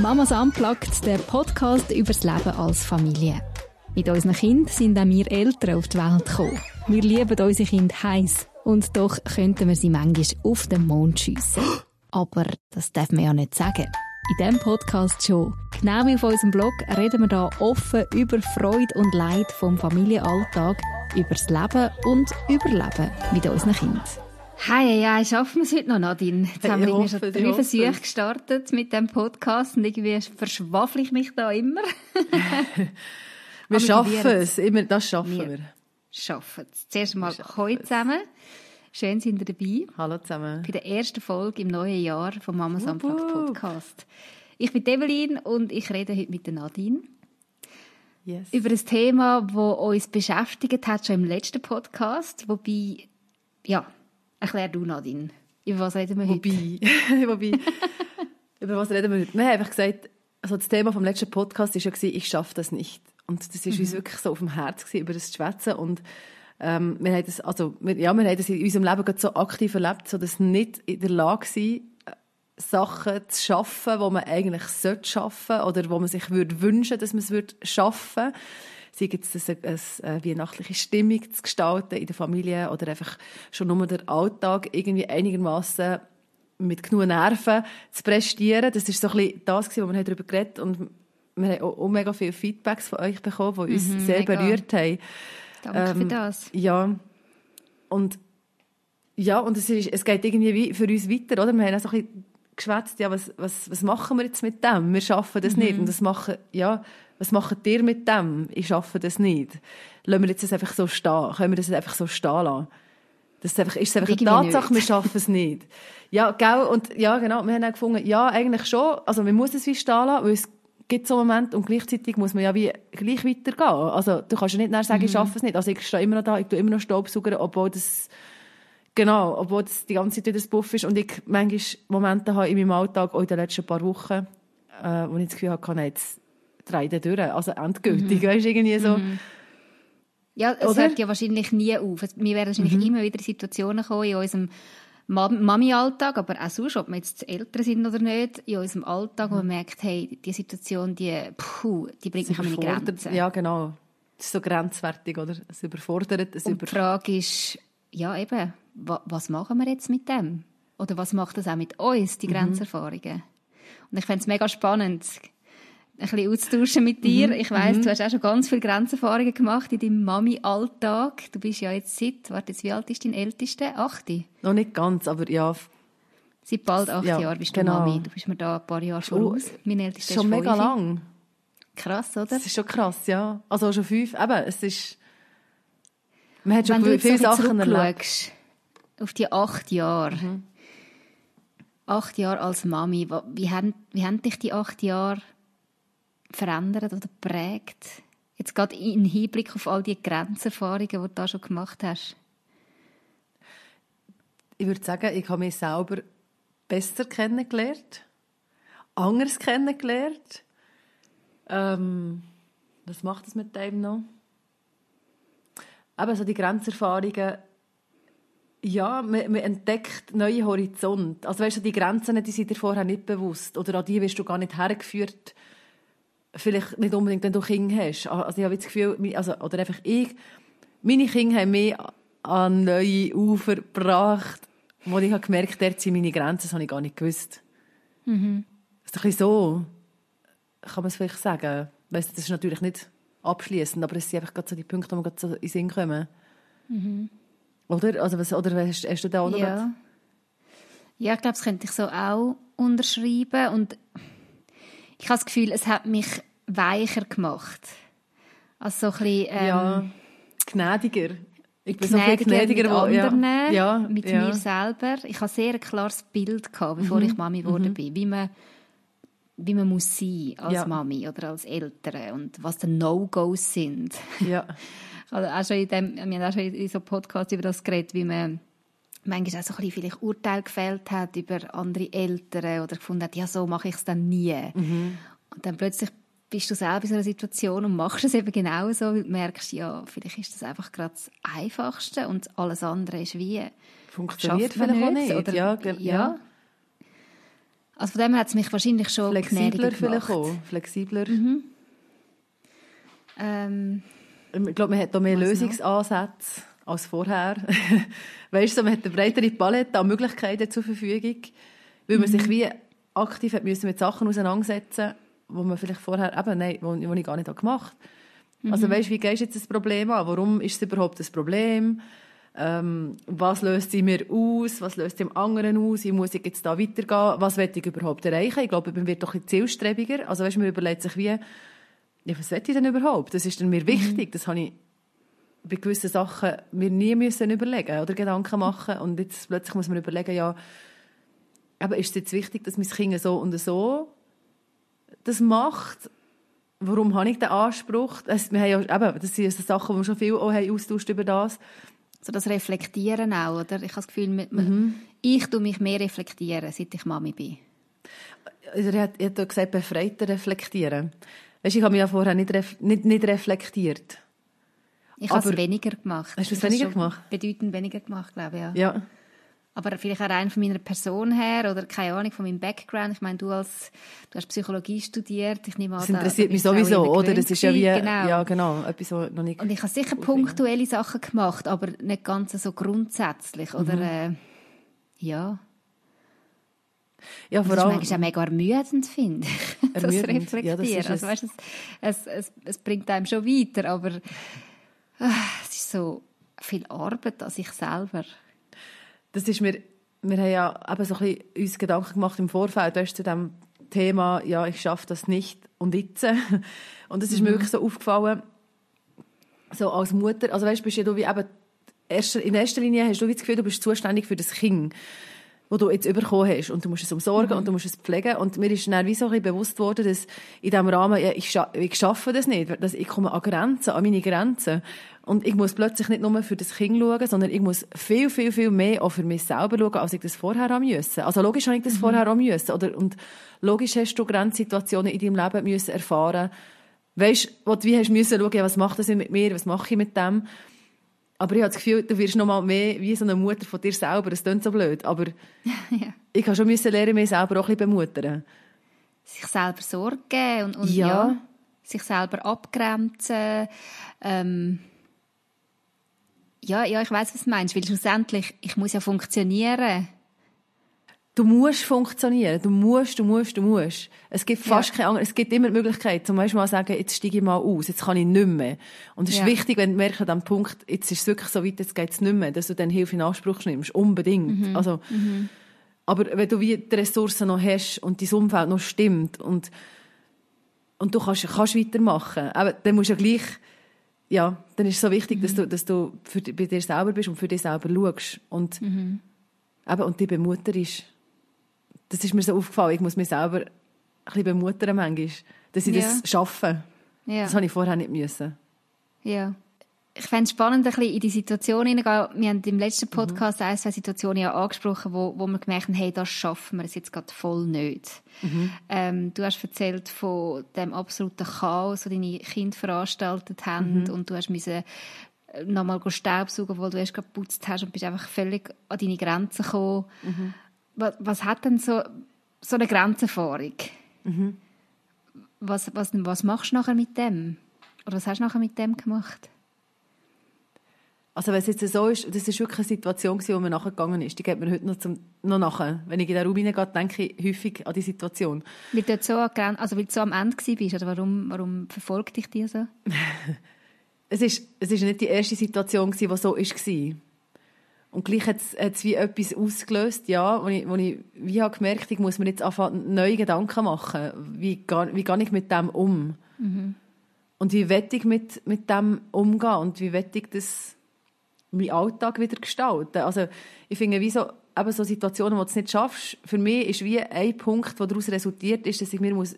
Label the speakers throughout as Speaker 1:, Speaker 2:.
Speaker 1: Mamas Unplugged, der Podcast über das Leben als Familie. Mit unseren Kindern sind auch wir Eltern auf die Welt gekommen. Wir lieben unsere Kinder heiß und doch könnten wir sie manchmal auf den Mond schiessen. Aber das darf man ja nicht sagen. In diesem Podcast schon. Genau wie auf unserem Blog reden wir hier offen über Freude und Leid vom Familienalltag, über das Leben und Überleben mit unseren Kindern. Hey, ja, schaffen wir es heute noch, Nadine? Jetzt haben wir irgendwie schon drei Versuche gestartet mit dem Podcast und irgendwie verschwaffle ich mich da immer.
Speaker 2: wir schaffen es, immer, das schaffen wir. wir.
Speaker 1: Schaffen es. Zuerst mal heute zusammen. Schön sind ihr dabei.
Speaker 2: Hallo zusammen.
Speaker 1: Bei der ersten Folge im neuen Jahr vom Mamas Unplugged Podcast. Ich bin Evelyn und ich rede heute mit der Nadine. Yes. Über ein Thema, das uns beschäftigt hat, schon im letzten Podcast. Wobei, ja, erklär du, Nadine. Über was reden wir
Speaker 2: heute? Wobei, wobei über was reden wir heute? Wir haben einfach gesagt, also das Thema vom letzten Podcast war ja, ich schaffe das nicht. Und das war mhm. uns wirklich so auf dem Herz, gewesen, über das zu schwätzen. Und ähm, wir haben das, also, wir, ja, wir haben das in unserem Leben so aktiv erlebt, so dass nicht in der Lage sind, Sachen zu schaffen, die man eigentlich sollte schaffen oder wo man sich würde wünschen, dass man es würde schaffen. Sei es eine, eine, eine weihnachtliche Stimmung zu gestalten in der Familie oder einfach schon nur den Alltag irgendwie einigermaßen mit genug Nerven zu prestieren. Das ist so ein bisschen das, was wir darüber geredet haben. Und wir haben auch mega viele Feedbacks von euch bekommen, die uns mhm, sehr mega. berührt haben.
Speaker 1: Danke ähm, für das.
Speaker 2: Ja. Und, ja, und es, ist, es geht irgendwie für uns weiter, oder? Wir haben auch so ein bisschen geschwätzt, ja, was, was, was machen wir jetzt mit dem? Wir schaffen das mhm. nicht. Und das machen, ja, was macht ihr mit dem? Ich schaffe das nicht. Lassen wir jetzt das einfach so stehen? Können wir das einfach so stehen lassen? Das ist einfach, ist es einfach eine Tatsache, nicht. wir schaffen es nicht. Ja, gell? Und, ja, genau, wir haben auch gefunden, ja, eigentlich schon. Also, man muss es wie stehen lassen, weil es gibt so einen Moment und gleichzeitig muss man ja wie gleich weitergehen. Also du kannst ja nicht nachher sagen, mhm. ich schaffe es nicht. Also ich stehe immer noch da, ich tue immer noch Staubsauger, obwohl das genau, obwohl das die ganze Zeit wieder das Buff ist und ich manchmal Momente habe in meinem Alltag, auch in den letzten paar Wochen, äh, wo ich das Gefühl habe, kann jetzt drei durch, also endgültig, mhm. weißt irgendwie so. Mhm.
Speaker 1: Ja, es Oder? hört ja wahrscheinlich nie auf. Wir werden wahrscheinlich mhm. immer wieder in Situationen kommen in unserem Mami-Alltag, aber auch sonst, ob wir jetzt Eltern sind oder nicht, in unserem Alltag, wo man merkt, hey, die Situation, die, puh, die bringt mich an meine Grenzen.
Speaker 2: Ja, genau. Das ist so grenzwertig, oder? Es überfordert. Es
Speaker 1: Und über die Frage ist, ja eben, was machen wir jetzt mit dem? Oder was macht das auch mit uns, die mhm. Grenzerfahrungen? Und ich fände es mega spannend, ein bisschen auszutauschen mit dir. Mhm. Ich weiss, mhm. du hast auch schon ganz viele Grenzerfahrungen gemacht in deinem Mami-Alltag. Du bist ja jetzt seit, warte jetzt, wie alt ist dein Ältester? Achte?
Speaker 2: Noch nicht ganz, aber ja.
Speaker 1: Seit bald acht ja, Jahren bist du genau. Mami. Du bist mir da ein paar Jahre voraus. Oh, mein Ältester
Speaker 2: schon mega lang.
Speaker 1: Krass, oder?
Speaker 2: Das ist schon krass, ja. Also schon fünf. Eben, es ist... Man hat schon Wenn viele Sachen erlebt.
Speaker 1: auf die acht Jahre. Mhm. Acht Jahre als Mami. Wie haben, wie haben dich die acht Jahre verändert oder prägt? Jetzt gerade im Hinblick auf all die Grenzerfahrungen, die du da schon gemacht hast.
Speaker 2: Ich würde sagen, ich habe mich selber besser kennengelernt, anders kennengelernt. Ähm, was macht das mit dem noch? Aber so die Grenzerfahrungen, ja, man, man, entdeckt neue Horizonte. Also weißt du, die Grenzen, die sind dir vorher nicht bewusst oder an die wirst du gar nicht hergeführt vielleicht nicht unbedingt, wenn du Kinder hast. Also ich habe das Gefühl, also, oder einfach ich, meine Kinder haben mich an neue Ufer gebracht, wo ich habe gemerkt habe, dort sind meine Grenzen, das habe ich gar nicht gewusst. Mhm. Das ist ein bisschen so, kann man es vielleicht sagen. Weißt, das ist natürlich nicht abschließend, aber es sind einfach gerade so die Punkte, die mir gerade so in den Sinn kommen. Mhm. Oder? Also was, oder hast, hast du da auch noch
Speaker 1: ja. ja, ich glaube, das könnte ich so auch unterschreiben und ich habe das Gefühl, es hat mich weicher gemacht. Also so ein bisschen, ähm,
Speaker 2: ja, gnädiger.
Speaker 1: Ich bin gnädiger, so viel gnädiger mit anderen, ja. Ja, mit ja. mir selber. Ich hatte sehr ein klares Bild, gehabt, bevor mhm. ich Mami geworden mhm. bin, wie man, wie man muss sein als ja. Mami oder als Eltern und was die No-Gos sind.
Speaker 2: Ja.
Speaker 1: also auch schon in dem, wir haben auch schon in so Podcasts über das geredet, wie man manchmal auch so ein bisschen vielleicht Urteil gefällt hat über andere Eltern oder gefunden hat, ja, so mache ich es dann nie. Mhm. Und dann plötzlich bist du selber in so einer Situation und machst es eben genau so, weil du merkst, ja, vielleicht ist das einfach gerade das Einfachste und alles andere ist wie...
Speaker 2: Funktioniert vielleicht auch nicht. Oder,
Speaker 1: ja, ja. ja. Also von dem her hat es mich wahrscheinlich schon
Speaker 2: Flexibler vielleicht auch. Flexibler.
Speaker 1: Ähm,
Speaker 2: Ich glaube, man hat da mehr
Speaker 1: Was noch?
Speaker 2: Als vorher. weißt du, man hat eine breitere Palette an Möglichkeiten zur Verfügung, weil man
Speaker 1: Mhm.
Speaker 2: sich wie aktiv hat müssen mit Sachen auseinandersetzen wo man vielleicht vorher eben, nein, wo, wo ich gar nicht habe gemacht
Speaker 1: Mhm.
Speaker 2: Also weißt, wie gehst du jetzt das Problem an? Warum ist es überhaupt das Problem? Ähm, was löst sie mir aus? Was löst dem anderen aus? Wie muss ich jetzt da weitergehen? Was will ich überhaupt erreichen? Ich glaube, man wird doch ein zielstrebiger. Also weißt, man überlegt sich wie, ja, was will ich denn überhaupt? Das ist dann mir wichtig. Das habe ich bei gewissen Sachen mir nie müssen überlegen oder Gedanken machen. Und jetzt plötzlich muss man überlegen, ja, aber ist es jetzt wichtig, dass mein Kind so und so das macht? Warum habe ich den Anspruch? Es, wir haben ja, eben, das sind Sachen, wo wir schon viel auch haben austauscht über das.
Speaker 1: so das Reflektieren auch, oder? Ich habe das Gefühl, mit,
Speaker 2: Mhm.
Speaker 1: ich tue mich mehr reflektieren, seit ich Mami bin.
Speaker 2: Also er hat, er hat gesagt, befreiter reflektieren. Weißt, ich habe mich ja vorher nicht, nicht, nicht reflektiert.
Speaker 1: Ich habe es weniger gemacht.
Speaker 2: Hast du es weniger gemacht?
Speaker 1: Bedeutend weniger gemacht, glaube ich, ja.
Speaker 2: Ja.
Speaker 1: Aber vielleicht auch rein von meiner Person her oder keine Ahnung von meinem Background. Ich meine, du als du hast Psychologie studiert. Ich nehme an,
Speaker 2: Das
Speaker 1: da-
Speaker 2: interessiert
Speaker 1: da
Speaker 2: mich sowieso, oder? Das ist ja wie,
Speaker 1: genau.
Speaker 2: ja, genau, etwas, was noch nicht...
Speaker 1: Und ich habe sicher punktuelle Sachen gemacht, aber nicht ganz so grundsätzlich. Oder,
Speaker 2: Mhm.
Speaker 1: äh, ja.
Speaker 2: ja,
Speaker 1: Das
Speaker 2: vor
Speaker 1: ist
Speaker 2: allem,
Speaker 1: manchmal auch mega ermüdend, finde ich. Das
Speaker 2: Ermüdend,
Speaker 1: Reflektieren.
Speaker 2: ja, das ist
Speaker 1: also,
Speaker 2: es.
Speaker 1: weißt, es, es, es, es bringt einem schon weiter, aber es ist so viel Arbeit an sich selber.
Speaker 2: das ist mir, wir haben ja eben so ein bisschen uns Gedanken gemacht im Vorfeld, weißt, zu dem Thema, ja, ich schaffe das nicht und jetzt. Und es ist mir wirklich so aufgefallen, so als Mutter, also weißt, bist ja du wie eben, in erster Linie hast du das Gefühl, du bist zuständig für das Kind, das du jetzt bekommen hast. Und du musst es umsorgen und du musst es pflegen. Und mir ist dann wie so ein bisschen bewusst worden, dass in diesem Rahmen, ja, ich, scha ich schaffe das nicht, dass ich komme an Grenzen, an meine Grenzen. Und ich muss plötzlich nicht nur für das Kind schauen, sondern ich muss viel, viel, viel mehr auch für mich selber schauen, als ich das vorher haben müssen. Also logisch habe ich das vorher auch müssen. Oder, und logisch hast du Grenzsituationen in deinem Leben müssen erfahren. Weißt, wo du wie hast müssen schauen, was macht das mit mir, was mache ich mit dem? Aber ich habe das Gefühl, du wirst noch mal mehr wie so eine Mutter von dir selber. Das klingt so blöd, aber
Speaker 1: ja.
Speaker 2: ich habe schon müssen lernen, mich selber auch ein bisschen bemuttern.
Speaker 1: Sich selber Sorge geben und, und
Speaker 2: Ja.
Speaker 1: ja. sich selber abgrenzen. Ähm, ja, ja, ich weiß, was du meinst, weil schlussendlich, ich muss ja funktionieren.
Speaker 2: Du musst funktionieren. Du musst, du musst, du musst. Es gibt fast
Speaker 1: Ja.
Speaker 2: keine andere, es gibt immer die Möglichkeit, zum Beispiel mal sagen, jetzt steige ich mal aus, jetzt kann ich nicht mehr. Und es ist
Speaker 1: Ja.
Speaker 2: wichtig, wenn du merkst, an diesem Punkt, jetzt ist es wirklich so weit, jetzt geht es nicht mehr, dass du dann Hilfe in Anspruch nimmst. Unbedingt.
Speaker 1: Mhm.
Speaker 2: Also, aber wenn du wie die Ressourcen noch hast und dein Umfeld noch stimmt und, und du kannst, kannst weitermachen, aber dann musst du ja gleich, ja, dann ist es so wichtig,
Speaker 1: Mhm.
Speaker 2: dass du, dass du für, bei dir selber bist und für dich selber schaust. Und,
Speaker 1: Mhm.
Speaker 2: eben, und die bemutterst. Das ist mir so aufgefallen. Ich muss mich selber ein bisschen bemuttern manchmal, dass ich
Speaker 1: Ja.
Speaker 2: das schaffe.
Speaker 1: Ja.
Speaker 2: Das habe ich vorher nicht müssen.
Speaker 1: Ja. Ich fände es spannend, ein bisschen in die Situation hineingehen. Wir haben im letzten
Speaker 2: Mhm.
Speaker 1: Podcast ein, zwei Situationen ja angesprochen, wo, wo wir gemerkt haben, hey, das schaffen wir es jetzt gerade voll nicht.
Speaker 2: Mhm.
Speaker 1: Ähm, du hast erzählt von dem absoluten Chaos, das deine Kinder veranstaltet haben
Speaker 2: Mhm.
Speaker 1: und du hast müssen äh, nochmal Staubsaugen, weil du erst geputzt hast und bist einfach völlig an deine Grenzen gekommen.
Speaker 2: Mhm.
Speaker 1: Was, was hat denn so, so eine Grenzerfahrung?
Speaker 2: Mhm.
Speaker 1: Was, was, was machst du nachher mit dem? Oder was hast du nachher mit dem gemacht?
Speaker 2: Also wenn es jetzt so ist, das ist wirklich eine Situation, wo mir nachgegangen ist. Die geht mir heute noch, zum, noch nachher. Wenn ich in den Raum hineingehe, denke ich häufig an die Situation.
Speaker 1: Weil du so, also weil du so am Ende bist, oder warum, warum verfolgt dich die so?
Speaker 2: Es ist, es ist nicht die erste Situation, die so war. Und gleich hat es, wie etwas ausgelöst, ja, wo ich, wo ich wie habe gemerkt ich muss mir jetzt anfangen, neue Gedanken machen. Wie, ga- wie gehe ich mit dem um? Und wie will ich mit, mit dem umgehen? Und wie will ich das, meinen Alltag wieder gestalten? Also, ich finde, wie so, eben so Situationen, wo du es nicht schaffst, für mich ist wie ein Punkt, der daraus resultiert, ist, dass ich mir muss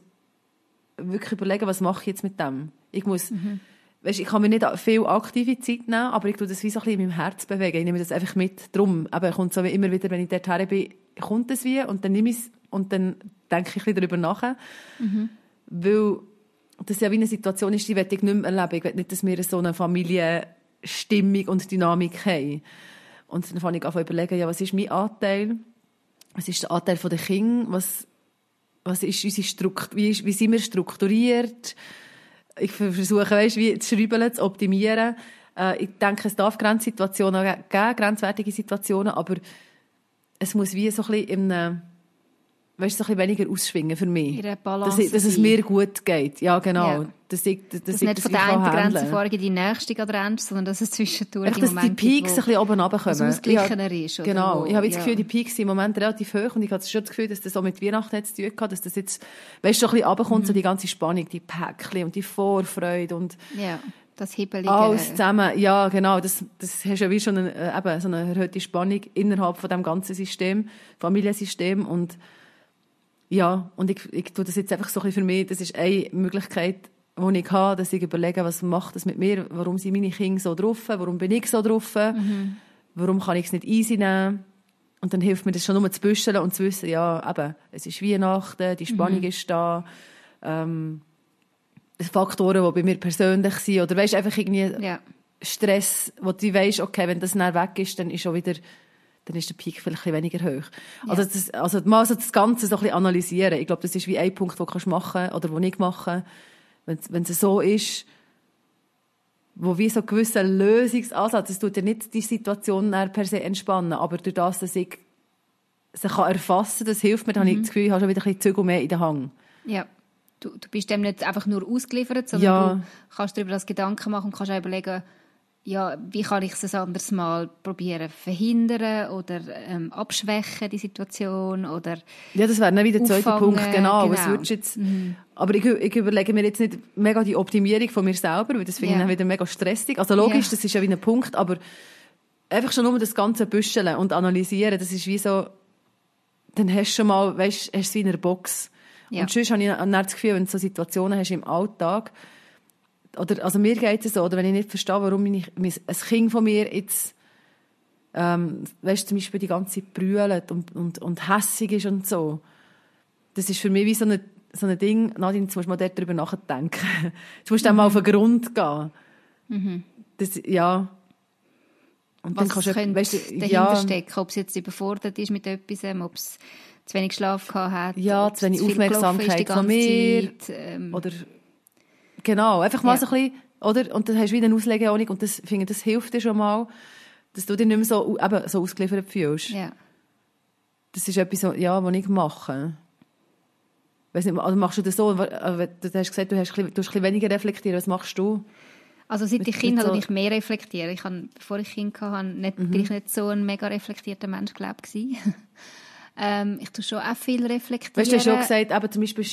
Speaker 2: wirklich überlegen, was mache ich jetzt mit dem? Ich muss, weißt, ich kann mir nicht viel aktive Zeit nehmen, aber ich tue das wie so ein bisschen in meinem Herz bewegen. Ich nehme das einfach mit. Drum, eben, kommt so immer wieder, wenn ich dort her bin, kommt es wie und dann nehme ich es und dann denke ich ein bisschen darüber nach. Weil das ja wie eine Situation ist, die will ich nicht mehr erleben. Ich will nicht, dass wir so eine Familienstimmung und Dynamik haben. Und dann fange ich an zu überlegen, ja, was ist mein Anteil? Was ist der Anteil der Kinder? Was, was ist unsere Struktur, wie, wie sind wir strukturiert. Ich versuche, weißt, wie zu schreiben, zu optimieren. Äh, ich denke, es darf Grenzsituationen geben, grenzwertige Situationen, aber es muss wie so ein bisschen in einem weißt, so ein bisschen weniger ausschwingen für mich. Dass, dass, es mir gut geht. Ja, genau.
Speaker 1: Ja. Dass ich, dass, dass ich, nicht von der einen Grenze vorher in die nächste rennst, sondern dass es zwischendurch
Speaker 2: Echt, dass die Peaks ein bisschen oben runterkommen.
Speaker 1: Dass ausgeglichener ist.
Speaker 2: Genau. Wo, ich habe jetzt ja. das Gefühl, die Peaks sind im Moment relativ hoch und ich habe schon das Gefühl, dass das auch mit Weihnachten zu tun hat, dass das jetzt, weißt du, so ein bisschen runterkommt, mhm. so die ganze Spannung, die Päckchen und die Vorfreude und
Speaker 1: ja. Das Hebelige.
Speaker 2: Alles zusammen, ja, genau. Das, das hast ja wie schon eine, äh, eben, so eine erhöhte Spannung innerhalb von dem ganzen System, Familiensystem und ja, und ich, ich tue das jetzt einfach so ein bisschen für mich, das ist eine Möglichkeit, die ich habe, dass ich überlege, was macht das mit mir, warum sind meine Kinder so drauf, warum bin ich so drauf, mhm. warum kann ich es nicht easy nehmen. Und dann hilft mir das schon nur zu büscheln und zu wissen, ja, eben, es ist Weihnachten, die Spannung mhm. ist da, ähm, Faktoren, die bei mir persönlich sind, oder weißt einfach irgendwie
Speaker 1: ja.
Speaker 2: Stress, wo du weißt, okay, wenn das dann weg ist, dann ist schon wieder dann ist der Peak vielleicht ein weniger hoch. Ja. Also, das, also mal so das Ganze so ein bisschen analysieren. Ich glaube, das ist wie ein Punkt, den du machen oder den ich mache. Wenn, wenn es so ist, wo wie so ein gewisser Lösungsansatz, das tut ja nicht die Situation per se entspannen, aber durch das, dass ich sie kann erfassen kann, das hilft mir, dann mhm. habe ich mhm. das Gefühl, ich habe schon wieder ein bisschen Zügel mehr in den Hang.
Speaker 1: Ja. Du, du bist dem nicht einfach nur ausgeliefert, sondern ja. du kannst darüber das Gedanken machen und kannst auch überlegen, ja, wie kann ich es ein anderes Mal probieren verhindern oder ähm, abschwächen die Situation oder
Speaker 2: ja das wäre dann wieder der zweite Punkt genau, genau. was würdest jetzt mhm. aber ich, ich, überlege mir jetzt nicht mega die Optimierung von mir selber weil das finde ja. ich dann wieder mega stressig also logisch ja. das ist ja wie ein Punkt aber einfach schon nur das ganze Büscheln und analysieren das ist wie so dann hast du schon mal weißt hast du wie in einer Box ja. und sonst habe ich dann das Gefühl wenn du so Situationen hast im Alltag oder, also mir geht es so, oder wenn ich nicht verstehe, warum ich, ein Kind von mir jetzt, ähm, weißt zum Beispiel die ganze Zeit brüllt und, und, und hässig ist und so. Das ist für mich wie so ein, so ein Ding, Nadine, jetzt musst du mal darüber nachdenken. Jetzt musst du mhm. mal auf den Grund gehen.
Speaker 1: Mhm.
Speaker 2: Das, ja.
Speaker 1: Und Was dann kannst du, weißt du, dahinter ja, stecken, ob es jetzt überfordert ist mit etwas, ob es zu wenig Schlaf gehabt hat,
Speaker 2: ja, zu wenig Aufmerksamkeit von mir, Zeit, ähm, oder Genau, einfach mal ja. so ein bisschen, oder? Und dann hast du wieder eine Auslegeordnung und das, finde das hilft dir schon mal, dass du dich nicht mehr so, eben, so ausgeliefert fühlst.
Speaker 1: Ja.
Speaker 2: Das ist etwas, ja, was ich mache. Weiss nicht, also machst du das so? Du hast gesagt, du hast, du hast ein bisschen weniger reflektiert. Was machst du?
Speaker 1: Also seit ich Kind so habe, ich mehr reflektiert. Ich habe, bevor ich Kind hatte, nicht, mhm. bin ich nicht so ein mega reflektierter Mensch, glaube ich. ähm, ich tue schon auch viel reflektieren.
Speaker 2: Weißt du, hast schon gesagt, aber zum Beispiel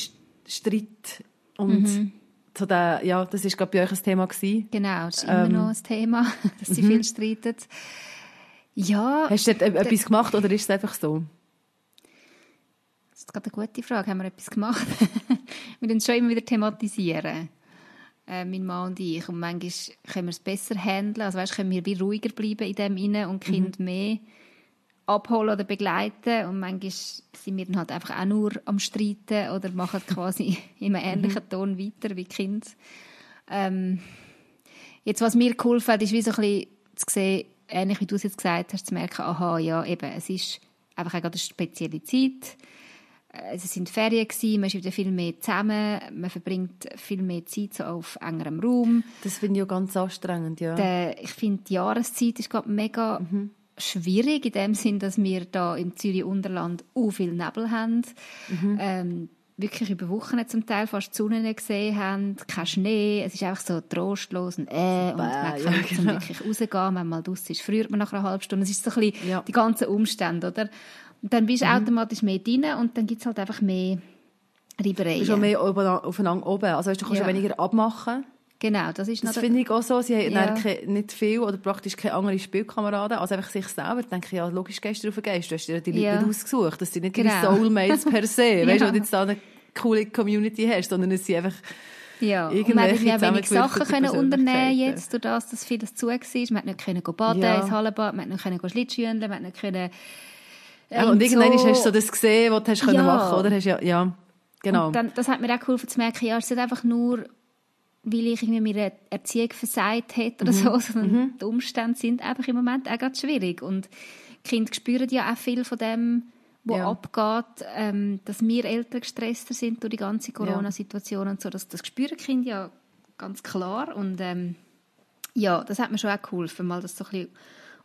Speaker 2: Streit und mhm zu der, ja, das ist, glaube ich, bei euch ein Thema gewesen.
Speaker 1: Genau, das ist immer ähm, noch ein Thema, dass sie mhm. viel streiten. Ja.
Speaker 2: Hast du dort etwas gemacht oder ist es einfach so?
Speaker 1: Das ist gerade eine gute Frage. Haben wir etwas gemacht? wir uns schon immer wieder thematisieren. Äh, mein Mann und ich. Und manchmal können wir es besser handeln. Also weißt, können wir wie ruhiger bleiben in dem inne und Kind mhm. mehr abholen oder begleiten und manchmal sind wir dann halt einfach auch nur am Streiten oder machen quasi in einem ähnlichen mhm. Ton weiter wie Kind. Ähm, jetzt, was mir geholfen hat, ist wie so ein bisschen zu sehen, ähnlich wie du es jetzt gesagt hast, zu merken, aha, ja, eben, es ist einfach auch eine spezielle Zeit. Äh, es sind Ferien gewesen, man ist wieder viel mehr zusammen, man verbringt viel mehr Zeit so auf engerem Raum.
Speaker 2: Das finde ich auch ganz anstrengend, ja.
Speaker 1: Der, ich finde, die Jahreszeit ist gerade mega mhm schwierig in dem Sinn, dass wir da im Zürich Unterland u viel Nebel haben. Mhm. Ähm, wirklich über Wochen zum Teil fast die Sonne gesehen haben, kein Schnee, es ist einfach so trostlos und äh, und man kann nicht genau. wirklich rausgehen, wenn mal draussen ist, friert man nach einer halben Stunde, es ist so ein bisschen ja. die ganzen Umstände, oder? Und dann bist du mhm. automatisch mehr drin und dann gibt es halt einfach mehr Reibereien. Du
Speaker 2: bist schon mehr aufeinander oben, also weißt, du kannst ja. weniger abmachen.
Speaker 1: Genau, das ist
Speaker 2: Das finde ich auch so. Sie haben ja. nicht viel oder praktisch keine andere Spielkameraden, also einfach sich selber. Da denke ich, ja, logisch gehst du auf den Geist. Du hast dir die Leute ja. ausgesucht. Das sind nicht genau. deine Soulmates per se. ja. Weißt du, wenn du jetzt da eine coole Community hast, sondern es sind einfach
Speaker 1: ja, und man hat ja wenig Sachen können unternehmen jetzt, durch das, dass vieles zu war. Man hat nicht können baden ja. ins Hallenbad, man hat nicht können Schlittschuhen, man hat nicht können...
Speaker 2: Ja, und irgendwann so. hast du so das gesehen, was du hast ja. machen oder? Hast ja, ja, genau.
Speaker 1: Und dann, das hat mir auch geholfen zu merken, ja, es ist einfach nur weil ich irgendwie meine Erziehung versagt hätte oder mhm. so, sondern mhm. die Umstände sind einfach im Moment auch gerade schwierig und die Kinder spüren ja auch viel von dem wo
Speaker 2: Ja.
Speaker 1: abgeht, ähm, dass wir Eltern gestresster sind durch die ganze Corona-Situation und so. Das, das spüren die Kinder ja ganz klar. Und ähm, ja, das hat mir schon auch geholfen, mal das so ein bisschen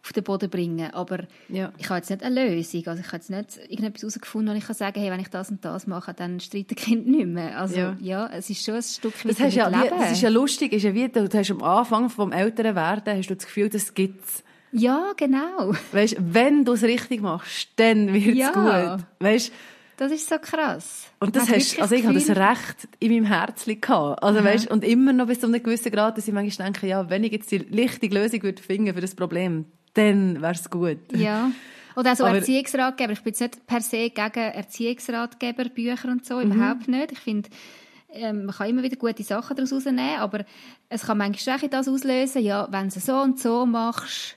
Speaker 1: auf den Boden bringen. Aber
Speaker 2: Ja.
Speaker 1: ich habe jetzt nicht eine Lösung. Also ich habe jetzt nicht irgendetwas herausgefunden, wo ich kann sagen hey, wenn ich das und das mache, dann streiten die Kinder nicht mehr. Also ja,
Speaker 2: Ja.
Speaker 1: es ist schon ein Stück
Speaker 2: Das,
Speaker 1: weit
Speaker 2: hast ja, wie,
Speaker 1: Leben.
Speaker 2: das ist ja lustig, ist ja wie, du hast am Anfang vom Älterwerden hast du das Gefühl, das gibt's.
Speaker 1: ja, genau.
Speaker 2: Weißt, wenn du es richtig machst, dann wird es
Speaker 1: Ja.
Speaker 2: gut. Weißt,
Speaker 1: Das ist so krass.
Speaker 2: und das hast, also ich habe das Recht in meinem Herzen gehabt. Also weißt, und immer noch bis zu einem gewissen Grad, dass ich manchmal denke, ja, wenn ich jetzt die richtige Lösung würde finden für das Problem, dann wäre es gut.
Speaker 1: Ja. Oder auch so
Speaker 2: Aber-
Speaker 1: Erziehungsratgeber. Ich bin jetzt nicht per se gegen Erziehungsratgeber, Bücher und so,
Speaker 2: Mhm.
Speaker 1: überhaupt nicht. Ich finde, ähm, man kann immer wieder gute Sachen daraus rausnehmen, aber es kann manchmal auch das auslösen, ja, wenn du es so und so machst,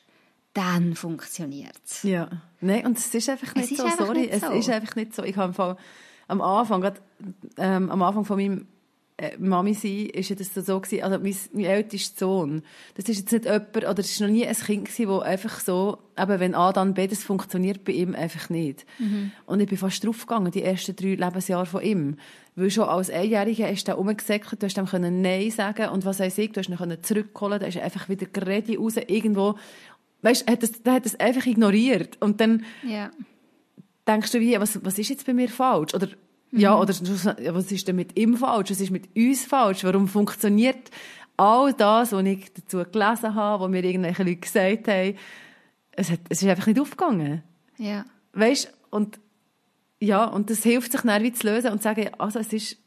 Speaker 1: dann funktioniert es.
Speaker 2: Ja. Nein, und es ist einfach nicht
Speaker 1: ist
Speaker 2: so, sorry.
Speaker 1: nicht
Speaker 2: es
Speaker 1: so.
Speaker 2: ist einfach nicht so. Ich habe am Anfang, grad, ähm, am Anfang von meinem äh, Mami sein, ist ja das so gewesen, also mein, mein ältester Sohn, das ist jetzt nicht jemand, oder es ist noch nie ein Kind gewesen, wo einfach so, eben wenn A, dann B, das funktioniert bei ihm einfach nicht. Und ich bin fast draufgegangen, die ersten drei Lebensjahre von ihm. Weil schon als Einjähriger ist er rumgesäckelt, du hast ihm können Nein sagen und was er sagt, du hast ihn zurückholen, da ist er einfach wieder geredet raus, irgendwo, weißt, er hat das, einfach ignoriert. Und dann,
Speaker 1: Ja.
Speaker 2: denkst du wie, was, was ist jetzt bei mir falsch? Oder, ja, oder ja, was ist denn mit ihm falsch? Was ist mit uns falsch? Warum funktioniert all das, was ich dazu gelesen habe, was mir irgendwelche Leute gesagt haben, es, hat, es ist einfach nicht aufgegangen.
Speaker 1: Ja.
Speaker 2: Weißt und ja, und das hilft sich dann wie zu lösen und zu sagen, also es ist,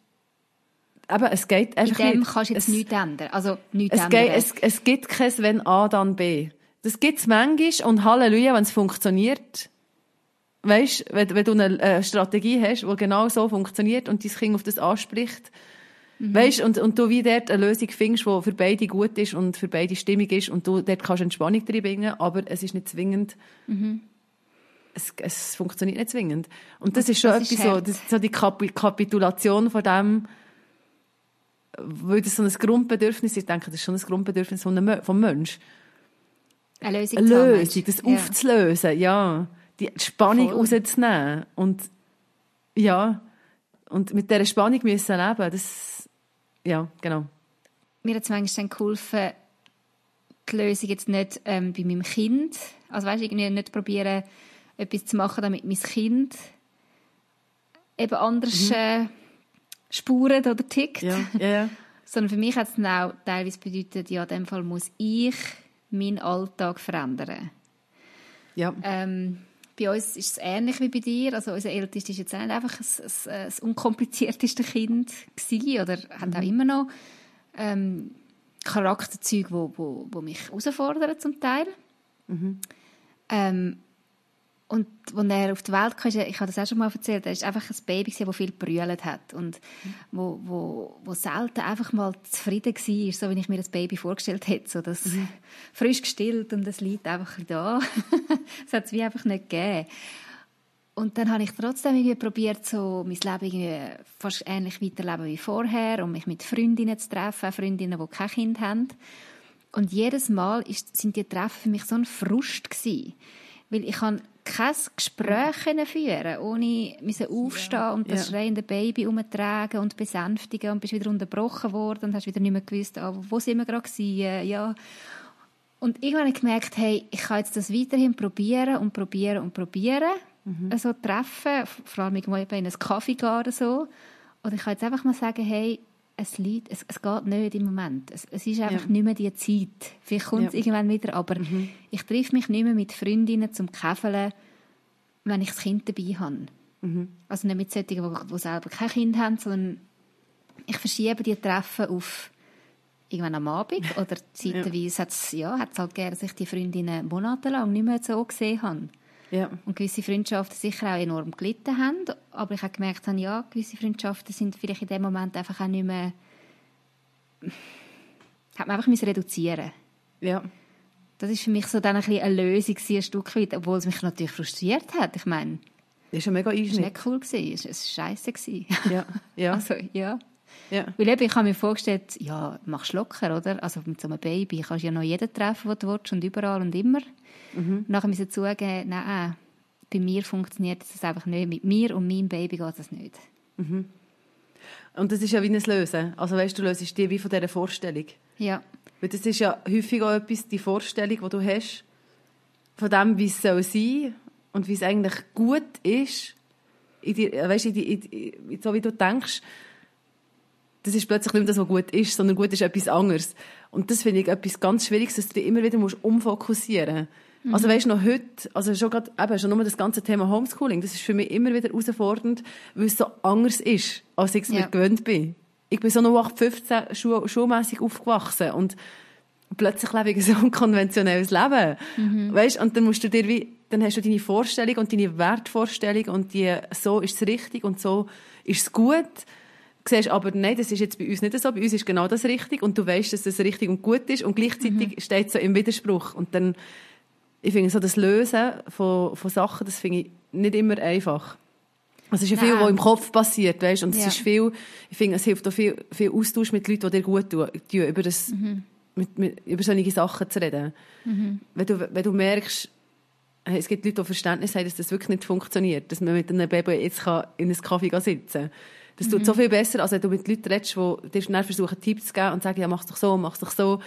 Speaker 2: eben, es geht
Speaker 1: In
Speaker 2: einfach
Speaker 1: dem
Speaker 2: nicht.
Speaker 1: kannst du jetzt
Speaker 2: es,
Speaker 1: nichts ändern. Also nichts
Speaker 2: es,
Speaker 1: ändern.
Speaker 2: geht, es, es gibt kein Wenn A, dann B. Das gibt es manchmal und Halleluja, wenn es funktioniert. Weißt, wenn, wenn du eine Strategie hast, die genau so funktioniert und dein Kind auf das anspricht,
Speaker 1: Mhm.
Speaker 2: weißt, und, und du wie dort eine Lösung findest, die für beide gut ist und für beide stimmig ist und du dort kannst Entspannung drin bringen, aber es ist nicht zwingend,
Speaker 1: Mhm.
Speaker 2: es, es funktioniert nicht zwingend. Und das ist schon
Speaker 1: das ist
Speaker 2: etwas so,
Speaker 1: hart.
Speaker 2: das, so die Kapi Kapitulation von dem, weil das so ein Grundbedürfnis ist, ich denke, das ist schon ein Grundbedürfnis von einem, vom Menschen.
Speaker 1: Eine Lösung
Speaker 2: Eine Lösung, das
Speaker 1: du?
Speaker 2: aufzulösen, ja. Die Spannung
Speaker 1: Voll.
Speaker 2: rauszunehmen. Und, ja. Und mit dieser Spannung müssen leben, das, ja, genau.
Speaker 1: mir hat es manchmal dann geholfen, die Lösung jetzt nicht ähm, bei meinem Kind, also weißt, irgendwie nicht probieren, etwas zu machen, damit mein Kind eben anders äh, spuret oder tickt.
Speaker 2: Ja, ja.
Speaker 1: Sondern für mich hat es dann auch teilweise bedeutet, ja, in dem Fall muss ich meinen Alltag verändern.
Speaker 2: ja.
Speaker 1: Ähm, bei uns ist es ähnlich wie bei dir. Also unser Ältester ist jetzt einfach ein, ein, das unkomplizierteste Kind gewesen, oder hat auch immer noch ähm, Charakterzüge, wo, wo, wo mich herausfordern zum Teil. Ähm, und als er auf die Welt kam, ich habe das auch schon mal erzählt, er ist einfach ein Baby, das viel brüllt hat und wo, wo, wo selten einfach mal zufrieden war, so wie ich mir das Baby vorgestellt hätte, so das frisch gestillt und das liegt einfach da. das hat es wie einfach nicht gegeben. Und dann habe ich trotzdem irgendwie probiert, so mein Leben irgendwie fast ähnlich weiterleben wie vorher und mich mit Freundinnen zu treffen, Freundinnen, die kein Kind haben. Und jedes Mal ist, sind die Treffen für mich so ein Frust gewesen. Weil ich kann kein Gespräch führen ohne müssen aufstehen und das
Speaker 2: Ja.
Speaker 1: schreiende Baby umtragen und besänftigen und bist wieder unterbrochen worden und hast wieder nicht mehr gewusst, ah, wo sind wir gerade gewesen, ja. Und irgendwann habe ich gemerkt, hey, ich kann jetzt das weiterhin probieren und probieren und probieren. Also treffen, vor allem irgendwo in einen Kaffee gehen oder so. Und ich kann jetzt einfach mal sagen, hey, es, liegt, es, es geht nicht im Moment. Es, es ist einfach
Speaker 2: Ja.
Speaker 1: nicht mehr die Zeit. Vielleicht kommt es
Speaker 2: Ja.
Speaker 1: irgendwann wieder, aber ich treffe mich nicht mehr mit Freundinnen zum Käfeln, wenn ich das Kind dabei habe. Also nicht mit solchen, die, selber kein Kind haben, sondern ich verschiebe die Treffen auf irgendwann am Abend oder zeitweise hat es ja, hat's halt gerne, dass ich die Freundinnen monatelang nicht mehr so gesehen habe.
Speaker 2: Ja.
Speaker 1: Und gewisse Freundschaften sicher auch enorm gelitten haben. Aber ich habe gemerkt, habe, ja, gewisse Freundschaften sind vielleicht in dem Moment einfach auch nicht mehr... Hat man einfach müssen reduzieren
Speaker 2: ja.
Speaker 1: Das ist für mich so dann ein, bisschen eine Lösung ein Stück weit, obwohl es mich natürlich frustriert hat. Ich meine,
Speaker 2: Das ist ein mega
Speaker 1: es war
Speaker 2: Einschnitt.
Speaker 1: nicht cool, gewesen, es war scheiße. gewesen.
Speaker 2: Ja, ja,
Speaker 1: Also, ja.
Speaker 2: Ja.
Speaker 1: Weil eben, ich habe mir vorgestellt, ja, machst locker, oder? Also mit so einem Baby kannst du ja noch jeden treffen, den du willst und überall und immer.
Speaker 2: Mhm.
Speaker 1: Nachher müssen zugeben, nein, bei mir funktioniert das einfach nicht. Mit mir und meinem Baby geht das nicht.
Speaker 2: Mhm. Und das ist ja wie ein Lösen. Also weißt du, du löst dir wie von dieser Vorstellung.
Speaker 1: Ja.
Speaker 2: Weil das ist ja häufig auch etwas, die Vorstellung, die du hast, von dem, wie es soll sein und wie es eigentlich gut ist, in die, weißt, in die, in so wie du denkst, das ist plötzlich nicht mehr das, was gut ist, sondern gut ist etwas anderes. Und das finde ich etwas ganz Schwieriges, dass du dich immer wieder musst umfokussieren musst. Mhm. Also weißt du, noch heute, also schon gerade, eben, schon nur das ganze Thema Homeschooling, das ist für mich immer wieder herausfordernd, weil es so anders ist, als ich es ja. mir gewöhnt bin. Ich bin so noch 15 Schu schulmässig aufgewachsen und plötzlich lebe ich so ein konventionelles Leben. Mhm. Weißt? Und dann musst du dir wie, dann hast du deine Vorstellung und deine Wertvorstellung und die, so ist es richtig und so ist es gut. Du siehst aber, nein, das ist jetzt bei uns nicht so, bei uns ist genau das richtig und du weißt, dass das richtig und gut ist und gleichzeitig mhm. steht so im Widerspruch und dann, ich finde so das Lösen von, von Sachen, das finde ich nicht immer einfach. Es ist ja viel, was im Kopf passiert, weißt? Und es ja. ist viel, ich finde, es hilft auch viel, viel Austausch mit Leuten, die dir gut tun, über das, mhm. mit, mit, über solche Sachen zu reden. Mhm. Wenn du, wenn du merkst, es gibt Leute, die Verständnis haben, dass das wirklich nicht funktioniert, dass man mit einem Baby jetzt kann in einem Kaffee sitzen kann. Das tut mhm. so viel besser, als wenn du mit Leuten redest, die dir schnell versuchen, Tipps zu geben und sagen, ja, mach's doch so, mach's doch so.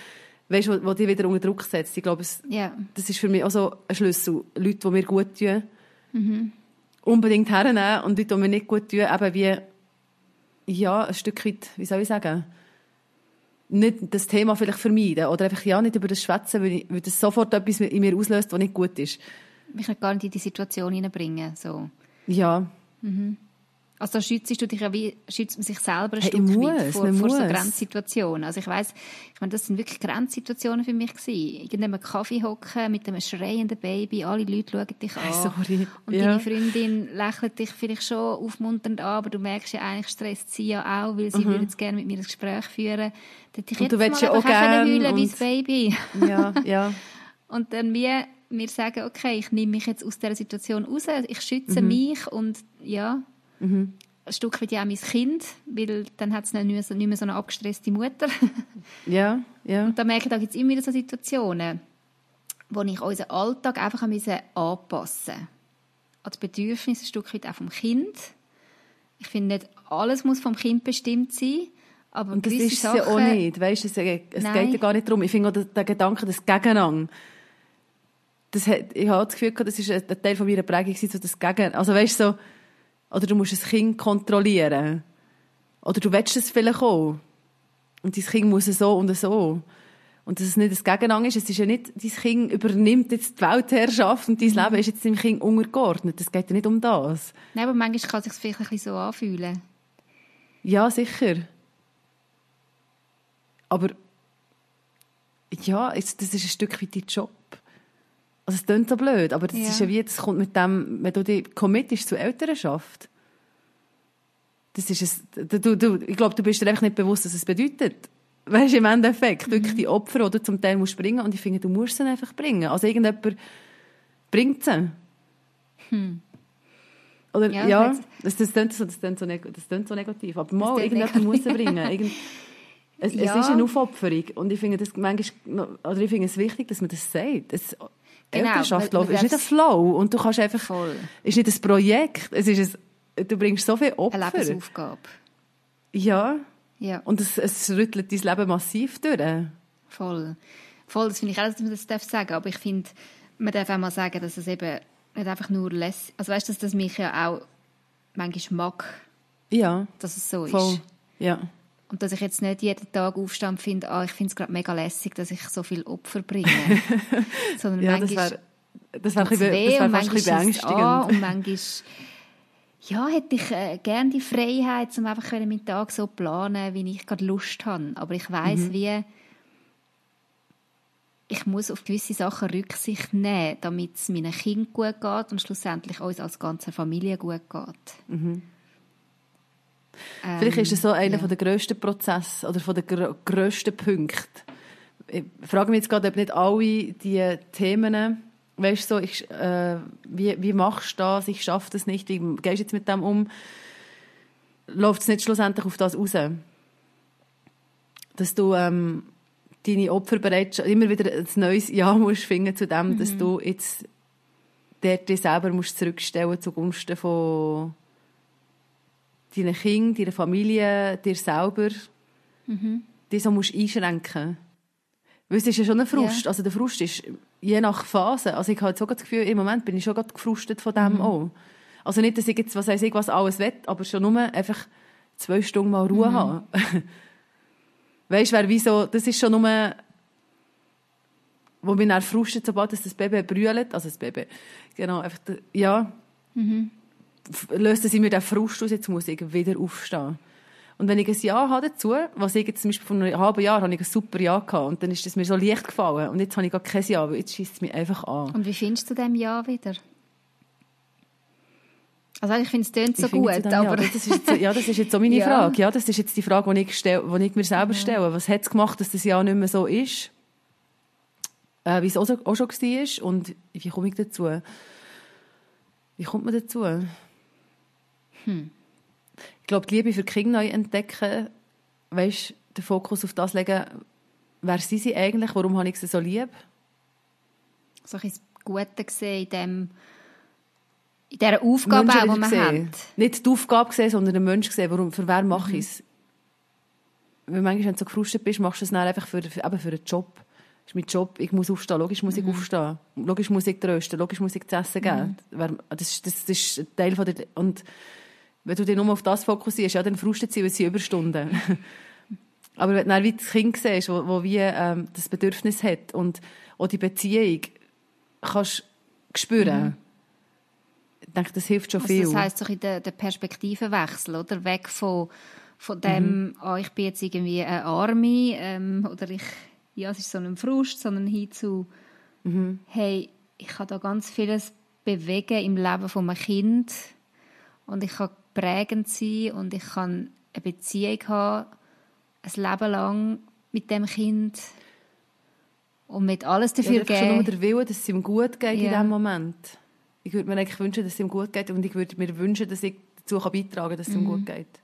Speaker 2: Weißt du, wo, wo dich wieder unter Druck setzt. Ich glaube, es, yeah. das ist für mich auch so ein Schlüssel. Leute, die mir gut tun, mhm. unbedingt hernehmen und Leute, die mir nicht gut tun, eben wie, ja, ein Stück weit, wie soll ich sagen, nicht das Thema vielleicht vermeiden oder einfach ja nicht über das schwätzen, weil, weil das sofort etwas in mir auslöst, was nicht gut ist.
Speaker 1: Mich nicht gar nicht in die Situation hineinbringen, so.
Speaker 2: Ja.
Speaker 1: Mhm. Also da schützt du dich ja wie, schützt man sich selber ein hey, Stück muss, weit vor, vor so Grenzsituationen. Also ich weiss, ich meine, das sind wirklich Grenzsituationen für mich gewesen. Irgendeinem Kaffee hocken mit einem schreienden Baby, alle Leute schauen dich an.
Speaker 2: Sorry.
Speaker 1: Und ja. deine Freundin lächelt dich vielleicht schon aufmunternd an, aber du merkst ja eigentlich stresst sie ja auch, weil sie mhm. würde jetzt gerne mit mir ein Gespräch führen. Dann ich und
Speaker 2: du willst ja auch gerne
Speaker 1: heulen wie das Baby.
Speaker 2: Ja, ja.
Speaker 1: und dann wie wir sagen, okay, ich nehme mich jetzt aus dieser Situation raus, ich schütze mhm. mich und ja, Mhm. Ein Stück weit ja auch mein Kind, weil dann hat es nicht mehr, so, eine abgestresste Mutter.
Speaker 2: ja, ja.
Speaker 1: Und da merke ich, da gibt es immer wieder so Situationen, wo ich unseren Alltag einfach anpassen musste. An die Bedürfnisse ein Stück weit auch vom Kind. Ich finde, nicht alles muss vom Kind bestimmt sein. Aber
Speaker 2: und das ist es ja auch nicht. Weißt, es, es geht ja gar nicht darum. Ich finde auch der, der Gedanke, das Gegeneinander, das hat, ich habe das Gefühl, das ist ein Teil von meiner Prägung, so das Gegen, also weißt so, oder du musst ein Kind kontrollieren. Oder du willst es vielleicht auch. Und dein Kind muss so und so. Und dass es nicht das Gegeneinander ist. Es ist ja nicht, dein Kind übernimmt jetzt die Weltherrschaft und dein. Leben ist jetzt deinem Kind untergeordnet. Es geht ja nicht um das.
Speaker 1: Nein, aber manchmal kann es sich vielleicht ein bisschen so anfühlen.
Speaker 2: Ja, sicher. Aber ja, das ist ein Stück wie dein Job. Also es klingt so blöd, aber das ja. ist ja wie, das kommt mit dem, wenn du dich committest zur Elternschaft. Das ist es, du, du, ich glaube, du bist dir einfach nicht bewusst, was es bedeutet. Weißt du, im Endeffekt, mhm. wirklich die Opfer, die du zum Teil musst bringen und ich finde, du musst sie einfach bringen. Also irgendjemand bringt sie. Hm. Oder, ja, ja das, das, klingt so, das, klingt so, das klingt so negativ, aber mal, irgendjemand muss sie bringen. Irgend, es, ja. es, ist eine Aufopferung und ich finde das manchmal, oder ich finde es wichtig, dass man das sagt. Es, Genau, Elternschaft läuft. ist nicht ein Flow und du kannst einfach, voll. ist nicht ein Projekt, es ist ein, du bringst so viel Opfer.
Speaker 1: Eine Lebensaufgabe.
Speaker 2: Ja. ja. Und es, es rüttelt dein Leben massiv durch.
Speaker 1: Voll. Voll, das finde ich auch, dass man das darf sagen, aber ich finde, man darf auch mal sagen, dass es eben nicht einfach nur lässt, also weißt du, dass das mich ja auch manchmal mag.
Speaker 2: Ja.
Speaker 1: Dass es so
Speaker 2: voll.
Speaker 1: ist.
Speaker 2: Ja.
Speaker 1: Und dass ich jetzt nicht jeden Tag aufstehe und finde, ah, ich finde es gerade mega lässig, dass ich so viel Opfer bringe.
Speaker 2: Sondern ja, manchmal das wäre das wär weh, ein bisschen beängstigend. An,
Speaker 1: und manchmal ja, hätte ich äh, gerne die Freiheit, um einfach meinen Tag so planen, wie ich gerade Lust habe. Aber ich weiß, mhm. wie ich muss auf gewisse Sachen Rücksicht nehmen, damit es meinen Kind gut geht und schlussendlich uns als ganze Familie gut geht.
Speaker 2: Mhm. Ähm, Vielleicht ist es so einer ja. der grössten Prozesse oder von der gr grössten Punkte. Ich frage mich jetzt gerade, ob nicht alle diese Themen, weißt so, ich, äh, wie, wie machst du das, ich schaffe das nicht, wie gehst du jetzt mit dem um, läuft es nicht schlussendlich auf das raus? Dass du ähm, deine Opfer bereits immer wieder ein neues Ja musst finden zu dem, mhm. dass du jetzt der dich selber musst zurückstellen zugunsten von deinen Kindern, deiner Familie, dir selber. Mhm. Die so musst einschränken. Weil es ist ja schon ein Frust. Ja. Also der Frust ist je nach Phase. Also ich habe jetzt auch das Gefühl, im Moment bin ich schon gerade gefrustet von dem mhm. auch. Also nicht, dass ich jetzt, was weiß ich, was alles will, aber schon nur einfach zwei Stunden mal Ruhe mhm. haben. weißt du, wieso, das ist schon nur, wo mich dann frustet, sobald das Baby brüllt, also das Baby, genau, einfach, ja, mhm. Löst es mir den Frust aus, jetzt muss ich wieder aufstehen. Und wenn ich ein Ja habe dazu, was ich jetzt zum Beispiel vor einem halben Jahr habe ich ein super Ja gehabt und dann ist es mir so leicht gefallen und jetzt habe ich gar kein Ja, weil jetzt schießt es mich einfach an.
Speaker 1: Und wie findest du dem Ja wieder? Also ich finde es tönt so gut, aber...
Speaker 2: Ja, das ist jetzt, ja, das ist jetzt so meine ja. Frage. Ja, das ist jetzt die Frage, die ich, stelle, die ich mir selber ja. stelle. Was hat es gemacht, dass das Ja nicht mehr so ist? Äh, wie es auch, so, auch schon war und wie komme ich dazu? Wie kommt man dazu? Hm ich glaube, die Liebe für Kinder neu entdecken, weißt, den Fokus auf das legen, wer sind sie eigentlich, warum habe ich sie so lieb?
Speaker 1: So ein Gute gesehen in dem in dieser Aufgabe, die man gesehen. hat.
Speaker 2: Nicht die Aufgabe gesehen, sondern den Menschen gesehen, warum, für wen mache mhm. ich es. Weil manchmal, wenn du so gefrustet bist, machst du es dann einfach für, für, eben für einen Job. Das ist mein Job, ich muss aufstehen, logisch muss ich mhm. aufstehen. Logisch muss ich trösten, logisch muss ich zu essen geben. Mhm. Das, das, das ist ein Teil von der... Und wenn du dich nur auf das fokussierst, ja, dann frustet sie, weil sie Überstunden. Aber wenn du dann wie das Kind siehst, wo, wo wie, ähm, das Bedürfnis hat und auch die Beziehung kannst spüren, mhm. ich denke, das hilft schon also viel.
Speaker 1: Das heisst doch in der, der Perspektivenwechsel, oder? Weg von, von dem, mhm. oh, ich bin jetzt irgendwie eine Arme ähm, oder ich, ja, es ist so ein Frust, sondern hin zu, mhm. hey, ich kann da ganz vieles bewegen im Leben von meinem Kind und ich kann prägend sein und ich kann eine Beziehung haben, ein Leben lang mit dem Kind und mit alles dafür ja, geben.
Speaker 2: schon nur der Wille, dass es ihm gut geht ja. in diesem Moment. Ich würde mir eigentlich wünschen, dass es ihm gut geht und ich würde mir wünschen, dass ich dazu beitragen kann, dass es mhm. ihm gut geht.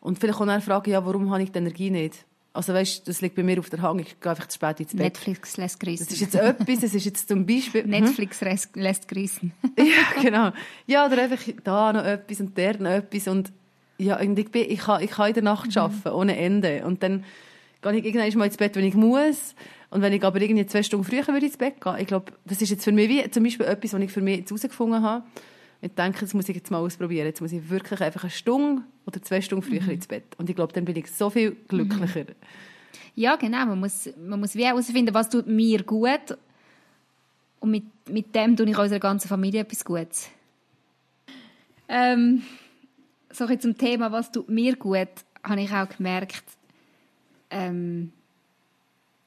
Speaker 2: Und vielleicht auch eine Frage, ja, warum habe ich die Energie nicht? Also weißt, das liegt bei mir auf der Hand. Ich gehe einfach zu spät ins Bett.
Speaker 1: Netflix lässt grüßen.
Speaker 2: Das ist jetzt etwas. Das ist jetzt zum Beispiel.
Speaker 1: Netflix lässt grüßen.
Speaker 2: ja, genau. Ja, oder einfach da noch etwas und der noch etwas und ja, und ich, bin, ich, kann, ich kann in der Nacht mhm. arbeiten, ohne Ende. Und dann gehe ich irgendwann mal ins Bett, wenn ich muss. Und wenn ich aber irgendwie zwei Stunden früher würde ins Bett gehen, ich glaube, das ist jetzt für mich wie zum Beispiel etwas, was ich für mich herausgefunden habe. Ich denke, das muss ich jetzt mal ausprobieren. Jetzt muss ich wirklich einfach eine Stunde oder zwei Stunden früher mhm. ins Bett. Und ich glaube, dann bin ich so viel glücklicher. Mhm.
Speaker 1: Ja, genau. Man muss, man muss wie herausfinden, was tut mir gut. Und mit, mit dem tue ich unserer ganzen Familie etwas Gutes. Ähm, so zum Thema, was tut mir gut, habe ich auch gemerkt, ähm,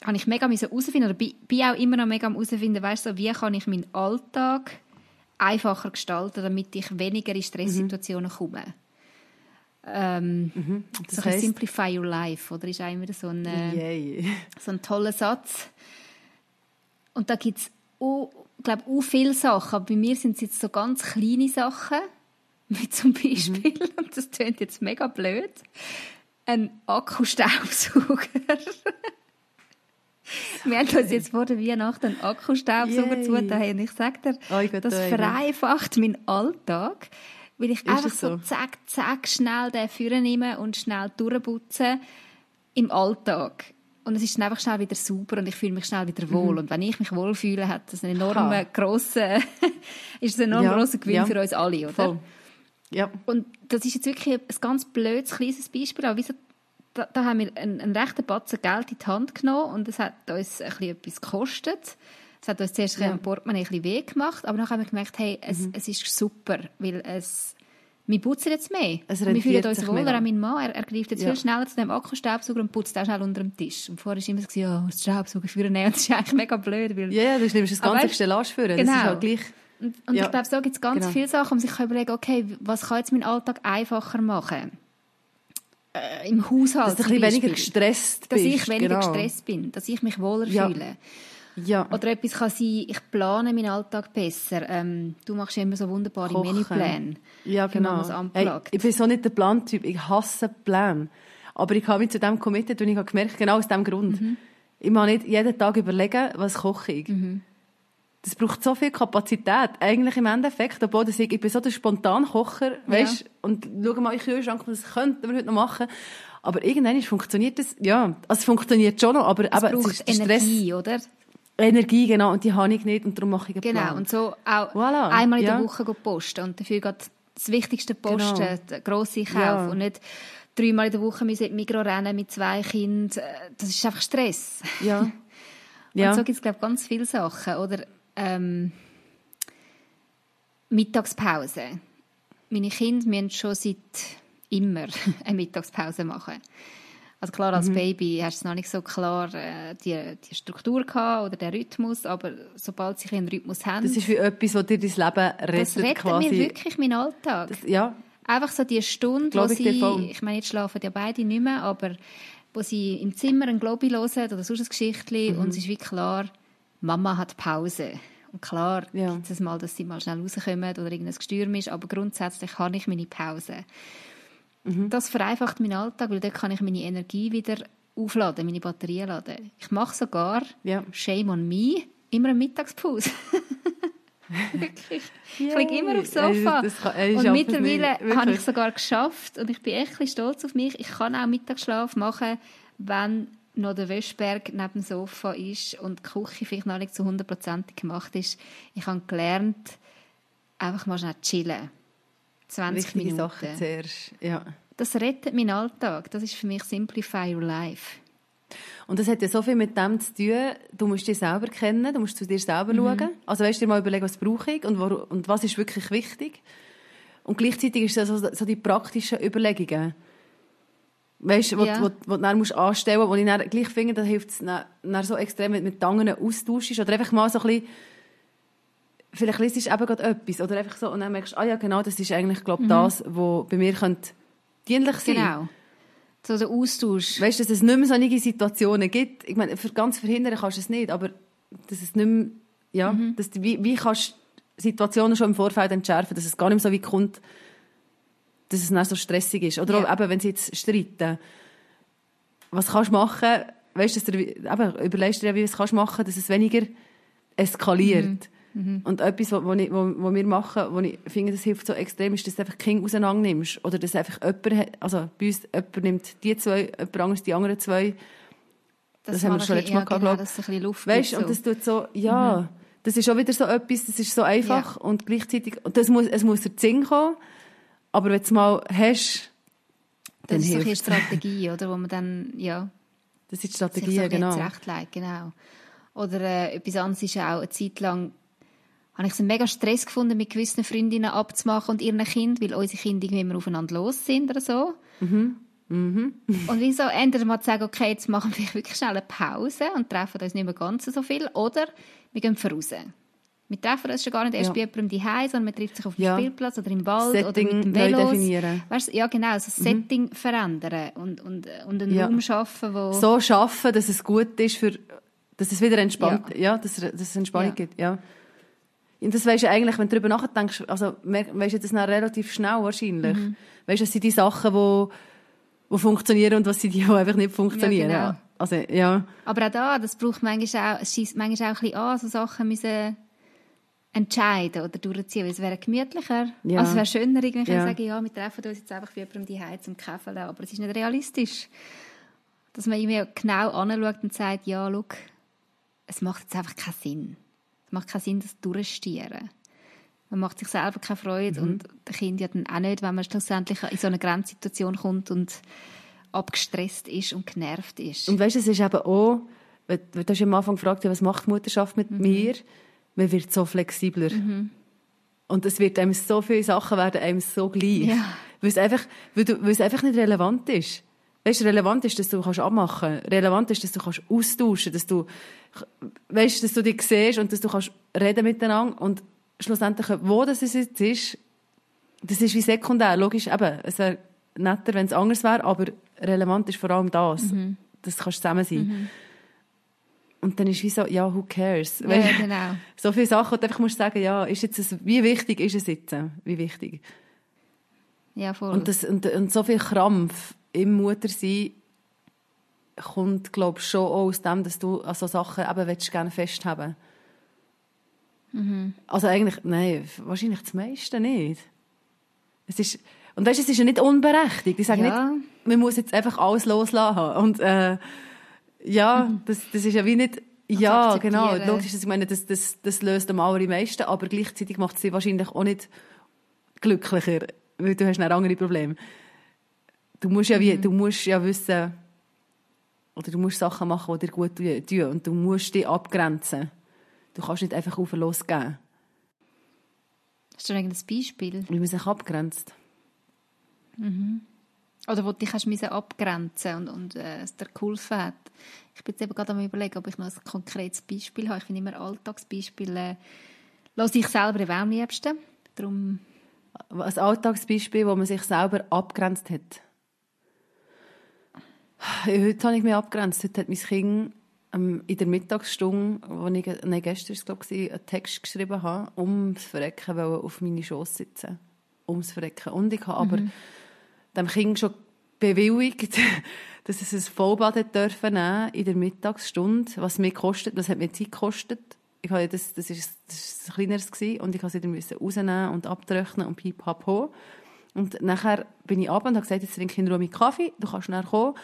Speaker 1: habe ich mega herausfinden oder bin, bin auch immer noch mega am herausfinden, weißt du, wie kann ich meinen Alltag einfacher gestalten, damit ich weniger in Stresssituationen mhm. komme. Ähm, mhm. Das so heißt, Simplify your life, oder ist immer so ein, äh, so ein toller Satz. Und da gibt es, glaube auch viele Sachen, aber bei mir sind es jetzt so ganz kleine Sachen, wie zum Beispiel, mhm. und das klingt jetzt mega blöd, ein Akkustaubsauger. Wir haben uns jetzt vor der Weihnacht einen Akkustaubsauger zugetan und ich sage dir, oh, das vereinfacht meinen Alltag, weil ich ist einfach so? so zack, zack, schnell den Führer nehme und schnell durchputzen im Alltag. Und es ist dann einfach schnell wieder super und ich fühle mich schnell wieder wohl. Mhm. Und wenn ich mich wohl fühle, hat das einen enormen grossen, ist ein enorm ja. grosser Gewinn ja. für uns alle, oder? Voll. Ja. Und das ist jetzt wirklich ein ganz blödes, kleines Beispiel, aber wieso da, da, haben wir einen, einen rechten Batzen Geld in die Hand genommen und es hat uns ein bisschen etwas gekostet. Es hat uns zuerst ja. im Portemonnaie ein bisschen weh gemacht, aber dann haben wir gemerkt, hey, es, mhm. es ist super, weil es, wir putzen jetzt mehr. Es wir fühlen uns wohler. Auch mein Mann, er, er greift jetzt ja. viel schneller zu dem Akkustaubsauger und putzt auch schnell unter dem Tisch. Und vorher war immer so, ja, das Staubsauger führen nehmen. Das ist eigentlich mega blöd. Weil,
Speaker 2: ja, du nimmst das ganze Stellage führen.
Speaker 1: Genau.
Speaker 2: Das ist halt gleich...
Speaker 1: Und, und ja. ich glaube, so gibt es ganz genau. viele Sachen, um sich zu überlegen, okay, was kann jetzt meinen Alltag einfacher machen? Äh, Im Haushalt
Speaker 2: Dass du ein bisschen weniger gestresst
Speaker 1: dass
Speaker 2: bist.
Speaker 1: Dass ich weniger genau. gestresst bin, dass ich mich wohler ja. fühle. Ja. Oder etwas kann sein, ich plane meinen Alltag besser. Ähm, du machst immer so wunderbare Kochen. Menüpläne.
Speaker 2: Ja, genau. Hey, ich bin so nicht der Plantyp. Ich hasse Pläne. Aber ich habe mich zu dem committed und ich habe gemerkt, genau aus diesem Grund. Mhm. Ich muss nicht jeden Tag überlegen, was koche ich.
Speaker 1: Mhm.
Speaker 2: Das braucht so viel Kapazität. Eigentlich im Endeffekt, obwohl das ich, ich bin so der Spontankocher, weißt, und schau mal in den Kühlschrank, was könnten wir heute noch machen. Aber irgendwann funktioniert das, ja, also es funktioniert schon noch, aber
Speaker 1: Es
Speaker 2: eben,
Speaker 1: braucht
Speaker 2: es ist
Speaker 1: Energie, oder?
Speaker 2: Energie, genau, und die habe ich nicht und darum mache ich einen
Speaker 1: Genau,
Speaker 2: Plan.
Speaker 1: und so auch
Speaker 2: Voilà,
Speaker 1: einmal in
Speaker 2: ja.
Speaker 1: der Woche posten und dafür geht das Wichtigste posten,
Speaker 2: Genau.
Speaker 1: der grosse Kauf
Speaker 2: Ja.
Speaker 1: und nicht dreimal in der Woche müssen Migros rennen mit zwei Kindern. Das ist einfach Stress.
Speaker 2: Ja. ja.
Speaker 1: Und so gibt es, glaube ich, ganz viele Sachen. Oder ähm, Mittagspause. Meine Kinder müssen schon seit immer eine Mittagspause machen. Also klar,
Speaker 2: Mhm.
Speaker 1: als Baby hast du noch nicht so klar äh, die, die Struktur gehabt oder den Rhythmus, aber sobald sie einen Rhythmus haben,
Speaker 2: Das ist wie etwas, was dir dein Leben rettet,
Speaker 1: das rettet
Speaker 2: quasi.
Speaker 1: mir wirklich meinen Alltag.
Speaker 2: Das, ja,
Speaker 1: Einfach so die Stunde, wo
Speaker 2: Glaub ich dir
Speaker 1: sie, ich meine, jetzt schlafen ja beide nicht mehr, aber wo sie im Zimmer ein Globi hören oder sonst ein Geschichtli
Speaker 2: Mhm.
Speaker 1: und es ist wie klar, Mama hat Pause. Und klar
Speaker 2: Ja.
Speaker 1: gibt es mal, dass sie mal schnell rauskommen oder irgendein Gestürm ist, aber grundsätzlich habe ich meine Pause.
Speaker 2: Mhm.
Speaker 1: Das vereinfacht meinen Alltag, weil dort kann ich meine Energie wieder aufladen, meine Batterien laden. Ich mache sogar,
Speaker 2: Ja.
Speaker 1: shame on me, immer eine Mittagspause. Wirklich. Ich liege immer aufs. Sofa.
Speaker 2: Das kann- ey,
Speaker 1: und mittlerweile habe ich
Speaker 2: Wirklich.
Speaker 1: sogar geschafft und ich bin echt stolz auf mich. Ich kann auch Mittagsschlaf machen, wenn noch der Wäschberg neben dem Sofa ist und die Küche vielleicht noch nicht zu hundertprozentig gemacht ist. Ich habe gelernt, einfach mal schnell chillen. 20
Speaker 2: wichtige
Speaker 1: Minuten.
Speaker 2: Sachen zuerst. Ja.
Speaker 1: Das rettet meinen Alltag. Das ist für mich Simplify Your Life.
Speaker 2: Und das hat ja so viel mit dem zu tun, du musst dich selber kennen, du musst zu dir
Speaker 1: Mhm.
Speaker 2: selber schauen. Also weißt du, dir mal überlegen, was brauche ich und, warum, und was ist wirklich wichtig. Und gleichzeitig ist das so, so die praktischen Überlegungen. Weißt du, wo,
Speaker 1: Ja.
Speaker 2: wo, wo du dann musst anstellen musst, wo ich dann gleich finde, da hilft es dann, dann so extrem, wenn du mit anderen austauschst oder einfach mal so ein bisschen, vielleicht liest du eben gerade etwas oder einfach so und dann merkst du, ah ja genau, das ist eigentlich, glaube
Speaker 1: Mhm.
Speaker 2: das, was bei mir könnte dienlich sein
Speaker 1: Genau. So der Austausch.
Speaker 2: Weißt du, dass es nicht mehr solche Situationen gibt? Ich meine, für ganz verhindern kannst du es nicht, aber dass es nicht mehr, ja,
Speaker 1: Mhm.
Speaker 2: dass wie, wie kannst du Situationen schon im Vorfeld entschärfen, dass es gar nicht mehr so weit kommt, dass es dann so stressig ist. Oder auch eben, wenn sie jetzt streiten. Was kannst du machen? Weißt du, dass du, eben, überlegst du dir, wie was kannst du machen, dass es weniger eskaliert.
Speaker 1: Mhm.
Speaker 2: Und etwas, was, was, was, was wir machen, wo ich finde, das hilft so extrem, ist, dass du einfach Kinder auseinander nimmst. Oder dass einfach jemand, also bei uns, jemand nimmt die zwei, jemand anderes die anderen zwei. Das haben wir schon letztes Mal gehabt,
Speaker 1: genau, dass es ein bisschen Luft
Speaker 2: Weißt
Speaker 1: gibt,
Speaker 2: und das tut so, ja, das ist auch wieder so etwas, das ist so einfach und gleichzeitig, und das muss, es muss dir Sinn kommen, aber wenn du es mal hast, dann
Speaker 1: Das ist so eine
Speaker 2: hilft
Speaker 1: Strategie, oder, wo man dann, ja,
Speaker 2: Das sind die
Speaker 1: sich so
Speaker 2: genau.
Speaker 1: zurechtlegt, genau. Oder äh, etwas anderes ist auch, eine Zeit lang habe ich es einen mega Stress gefunden, mit gewissen Freundinnen abzumachen und ihren Kind, weil unsere Kinder irgendwie immer aufeinander los sind oder so.
Speaker 2: Mhm.
Speaker 1: Und wieso entweder mal zu sagen, okay, jetzt machen wir wirklich schnell eine Pause und treffen uns nicht mehr ganz so viel, oder wir gehen voraus. Treffen uns schon gar nicht erst
Speaker 2: Ja.
Speaker 1: bei jemandem daheim, sondern man trifft sich auf dem
Speaker 2: Ja.
Speaker 1: Spielplatz oder im Wald
Speaker 2: Setting
Speaker 1: oder mit dem
Speaker 2: neu
Speaker 1: Velo.
Speaker 2: definieren.
Speaker 1: Weißt, ja, genau, also das Setting verändern und, und, und einen
Speaker 2: Ja.
Speaker 1: Raum schaffen, wo...
Speaker 2: So schaffen, dass es gut ist, für, dass es wieder entspannt, ja, dass, es- dass es Entspannung
Speaker 1: Ja.
Speaker 2: gibt, ja. Und das weisst du eigentlich, wenn du darüber nachdenkst, also weisst du das dann relativ schnell wahrscheinlich.
Speaker 1: Mhm.
Speaker 2: Weißt du, das sind die Sachen, die, die funktionieren und was sind die, die einfach nicht funktionieren.
Speaker 1: Ja, genau.
Speaker 2: Also, ja.
Speaker 1: Aber auch da, das braucht manchmal auch, es manchmal auch ein bisschen an, so Sachen müssen entscheiden oder durchziehen, weil es wäre gemütlicher.
Speaker 2: Ja.
Speaker 1: Also es wäre schöner, irgendwie
Speaker 2: Ja.
Speaker 1: sagen, ja, wir treffen uns jetzt einfach wie jemandem die Heiz zum Käfeln, aber es ist nicht realistisch. Dass man irgendwie genau anschaut und sagt, ja, schau, es macht jetzt einfach keinen Sinn. Es macht keinen Sinn, das durchzustieren. Man macht sich selber keine Freude und der Kind ja dann auch nicht, wenn man schlussendlich in so eine Grenzsituation kommt und abgestresst ist und genervt ist.
Speaker 2: Und weißt du, es ist eben auch, weil- du hast am Anfang gefragt, was macht die Mutterschaft mit
Speaker 1: Mhm.
Speaker 2: mir? Man wird so flexibler. Und es wird einem so viele Sachen werden einem so gleich.
Speaker 1: Ja.
Speaker 2: Weil, es einfach, weil, du, weil es einfach nicht relevant ist. Weißt relevant ist, dass du kannst abmachen kannst. Relevant ist, dass du kannst austauschen dass du, weißt, dass du dich siehst und dass du kannst reden miteinander. Und schlussendlich, wo das jetzt ist, das ist wie sekundär. Logisch, eben, es wäre netter, wenn es anders wäre, aber relevant ist vor allem das. Das kannst zusammen sein. Und dann ist wie so, ja, who cares?
Speaker 1: ja,
Speaker 2: Weil-
Speaker 1: genau.
Speaker 2: so viele Sachen, und einfach musst du sagen, ja, ist jetzt ein, wie wichtig ist es jetzt? Wie wichtig?
Speaker 1: Ja, voll.
Speaker 2: Und, das, und, und so viel Krampf im Muttersein kommt, glaube ich, schon auch aus dem, dass du an so Sachen eben willst, gerne festhaben mhm. Also eigentlich, nein, wahrscheinlich das meiste nicht. Es ist, und weißt, es ist ja nicht unberechtigt. Ich sage ja. nicht, man muss jetzt einfach alles loslassen. Und äh, ja, das, das ist ja wie nicht... ja, genau. Logisch, ich meine, das, das, das löst am allermeisten, aber gleichzeitig macht es dich wahrscheinlich auch nicht glücklicher, weil du hast ein andere Probleme. Du musst ja, wie, mhm. du musst ja wissen, oder du musst Sachen machen, die dir gut tun. Und du musst dich abgrenzen. Du kannst nicht einfach auf losgehen.
Speaker 1: Hast du ein Beispiel?
Speaker 2: Wie man sich abgrenzt.
Speaker 1: Mhm. Oder wo du dich hast abgrenzen und, und äh, es dir geholfen hat. Ich bin jetzt eben gerade am überlegen, ob ich noch ein konkretes Beispiel habe. Ich finde immer Alltagsbeispiele, lasse ich selber am liebsten. Darum
Speaker 2: ein Alltagsbeispiel, wo man sich selber abgrenzt hat. Heute habe ich mich abgrenzt. Heute hat mein Kind ähm, in der Mittagsstunde, wo ich, nein, gestern war es, einen Text geschrieben habe, ums Verrecken auf meine Schoß sitzen. Ums Verrecken. Und ich habe mhm. aber dem Kind schon bewilligt, dass es ein Vollbad dürfen in der Mittagsstunde, was mir kostet, das hat mir Zeit gekostet. Ich habe das, das ist, das ist ein kleineres gewesen, und ich musste es wieder rausnehmen und abtrocknen und piep, hap, ho. Und nachher bin ich ab und habe gesagt, jetzt trinke ich in Ruhe mit Kaffee, du kannst schnell kommen.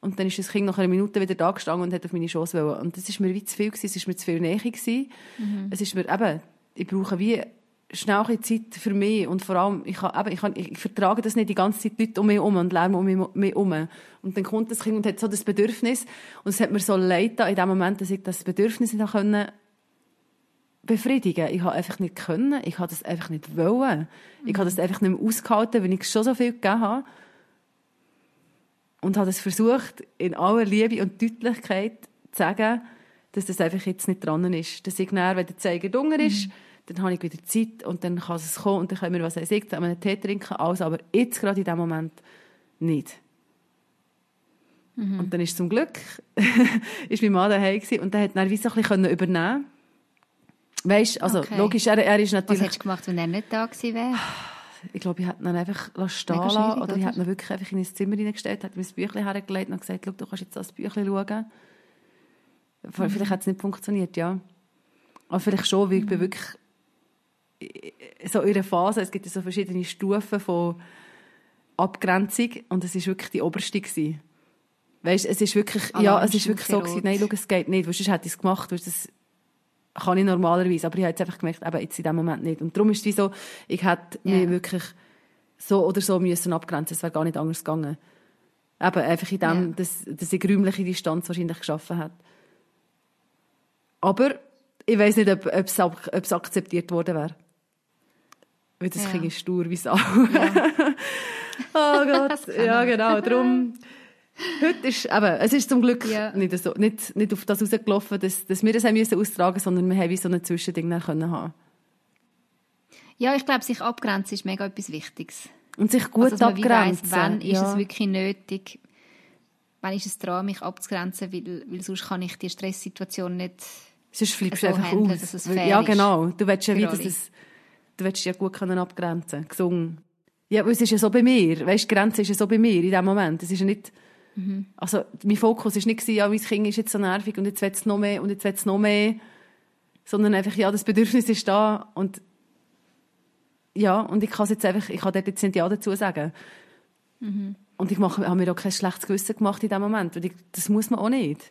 Speaker 2: Und dann ist das Kind nach einer Minute wieder da gestanden und hat auf meine Schoß wollen. Und das ist mir wie zu viel gewesen, es ist mir zu viel Nähe gewesen. Mhm. Es ist mir eben, ich brauche wie ein Zeit für mich und vor allem, ich, habe, eben, ich, habe, ich vertrage das nicht die ganze Zeit Leute um mich herum und Lärm um mich, herum. Und dann kommt das Kind und hat so das Bedürfnis und es hat mir so leid in dem Moment, dass ich das Bedürfnis nicht können befriedigen. Ich habe einfach nicht können, ich habe das einfach nicht wollen. Ich habe das einfach nicht mehr ausgehalten, weil ich schon so viel gegeben habe. Und habe es versucht, in aller Liebe und Deutlichkeit zu sagen, dass das einfach jetzt nicht dran ist. Dass ich dann, wenn der Zeiger dunkel ist, mhm dann habe ich wieder Zeit und dann kann es kommen und dann können wir, was er sagt, einen Tee trinken, alles, aber jetzt gerade in diesem Moment nicht. Mhm. Und dann ist zum Glück ist mein Mann daheim gewesen, und der hat dann wie so ein bisschen übernehmen Weißt, also okay. logisch, er, er ist natürlich...
Speaker 1: Was hättest du gemacht, wenn er nicht da gewesen wäre?
Speaker 2: Ich glaube, ich hätte ihn einfach stehen lassen oder ich hätte ihn wirklich einfach in ein Zimmer hineingestellt, hätte mir das Büchlein hergelegt und gesagt, du kannst jetzt das Büchlein schauen. Mhm. Vielleicht hat es nicht funktioniert, ja. Aber vielleicht schon, weil ich bin mhm. wirklich so einer Phase, es gibt ja so verschiedene Stufen von Abgrenzung und es ist wirklich die oberste gewesen. Weißt, es ist wirklich, ja, es ist wirklich so gewesen, nein, schau, es geht nicht, weißt, sonst hätte ich es gemacht, weißt, das kann ich normalerweise, aber ich habe jetzt einfach gemerkt, eben jetzt in dem Moment nicht. Und darum ist es wie so, ich hätte yeah. mich wirklich so oder so müssen abgrenzen, es wäre gar nicht anders gegangen. Eben, einfach in dem, yeah. dass, dass ich räumliche Distanz wahrscheinlich geschaffen hat. Aber ich weiß nicht, ob es akzeptiert worden wäre. Weil das ja. Kind ist stur wie Sau. Ja. oh Gott, ja genau. Darum, heute ist, eben, es ist zum Glück ja. nicht, so, nicht, nicht auf das rausgelaufen, dass, dass wir das haben müssen austragen sondern wir haben wie so ein Zwischending können haben.
Speaker 1: Ja, ich glaube, sich abgrenzen ist mega etwas Wichtiges.
Speaker 2: Und sich gut also, abgrenzen.
Speaker 1: Weiss, wann ja. ist es wirklich nötig, wann ist es dran, mich abzugrenzen, weil, weil sonst kann ich die Stresssituation nicht
Speaker 2: Sonst flippst du einfach handeln, aus. ja, genau. Du willst ja wie, dass es du willst dich ja gut können abgrenzen gesungen. Ja, aber es ist ja so bei mir, weißt, die Grenze ist ja so bei mir in dem Moment. Es ist ja nicht, mhm. also mein Fokus ist nicht ja, mein Kind ist jetzt so nervig und jetzt will es noch mehr und jetzt will es noch mehr, sondern einfach, ja, das Bedürfnis ist da und ja, und ich kann es jetzt einfach, ich kann dort jetzt nicht Ja dazu sagen. Mhm. Und ich mache, habe mir auch kein schlechtes Gewissen gemacht in dem Moment, weil ich, das muss man auch nicht.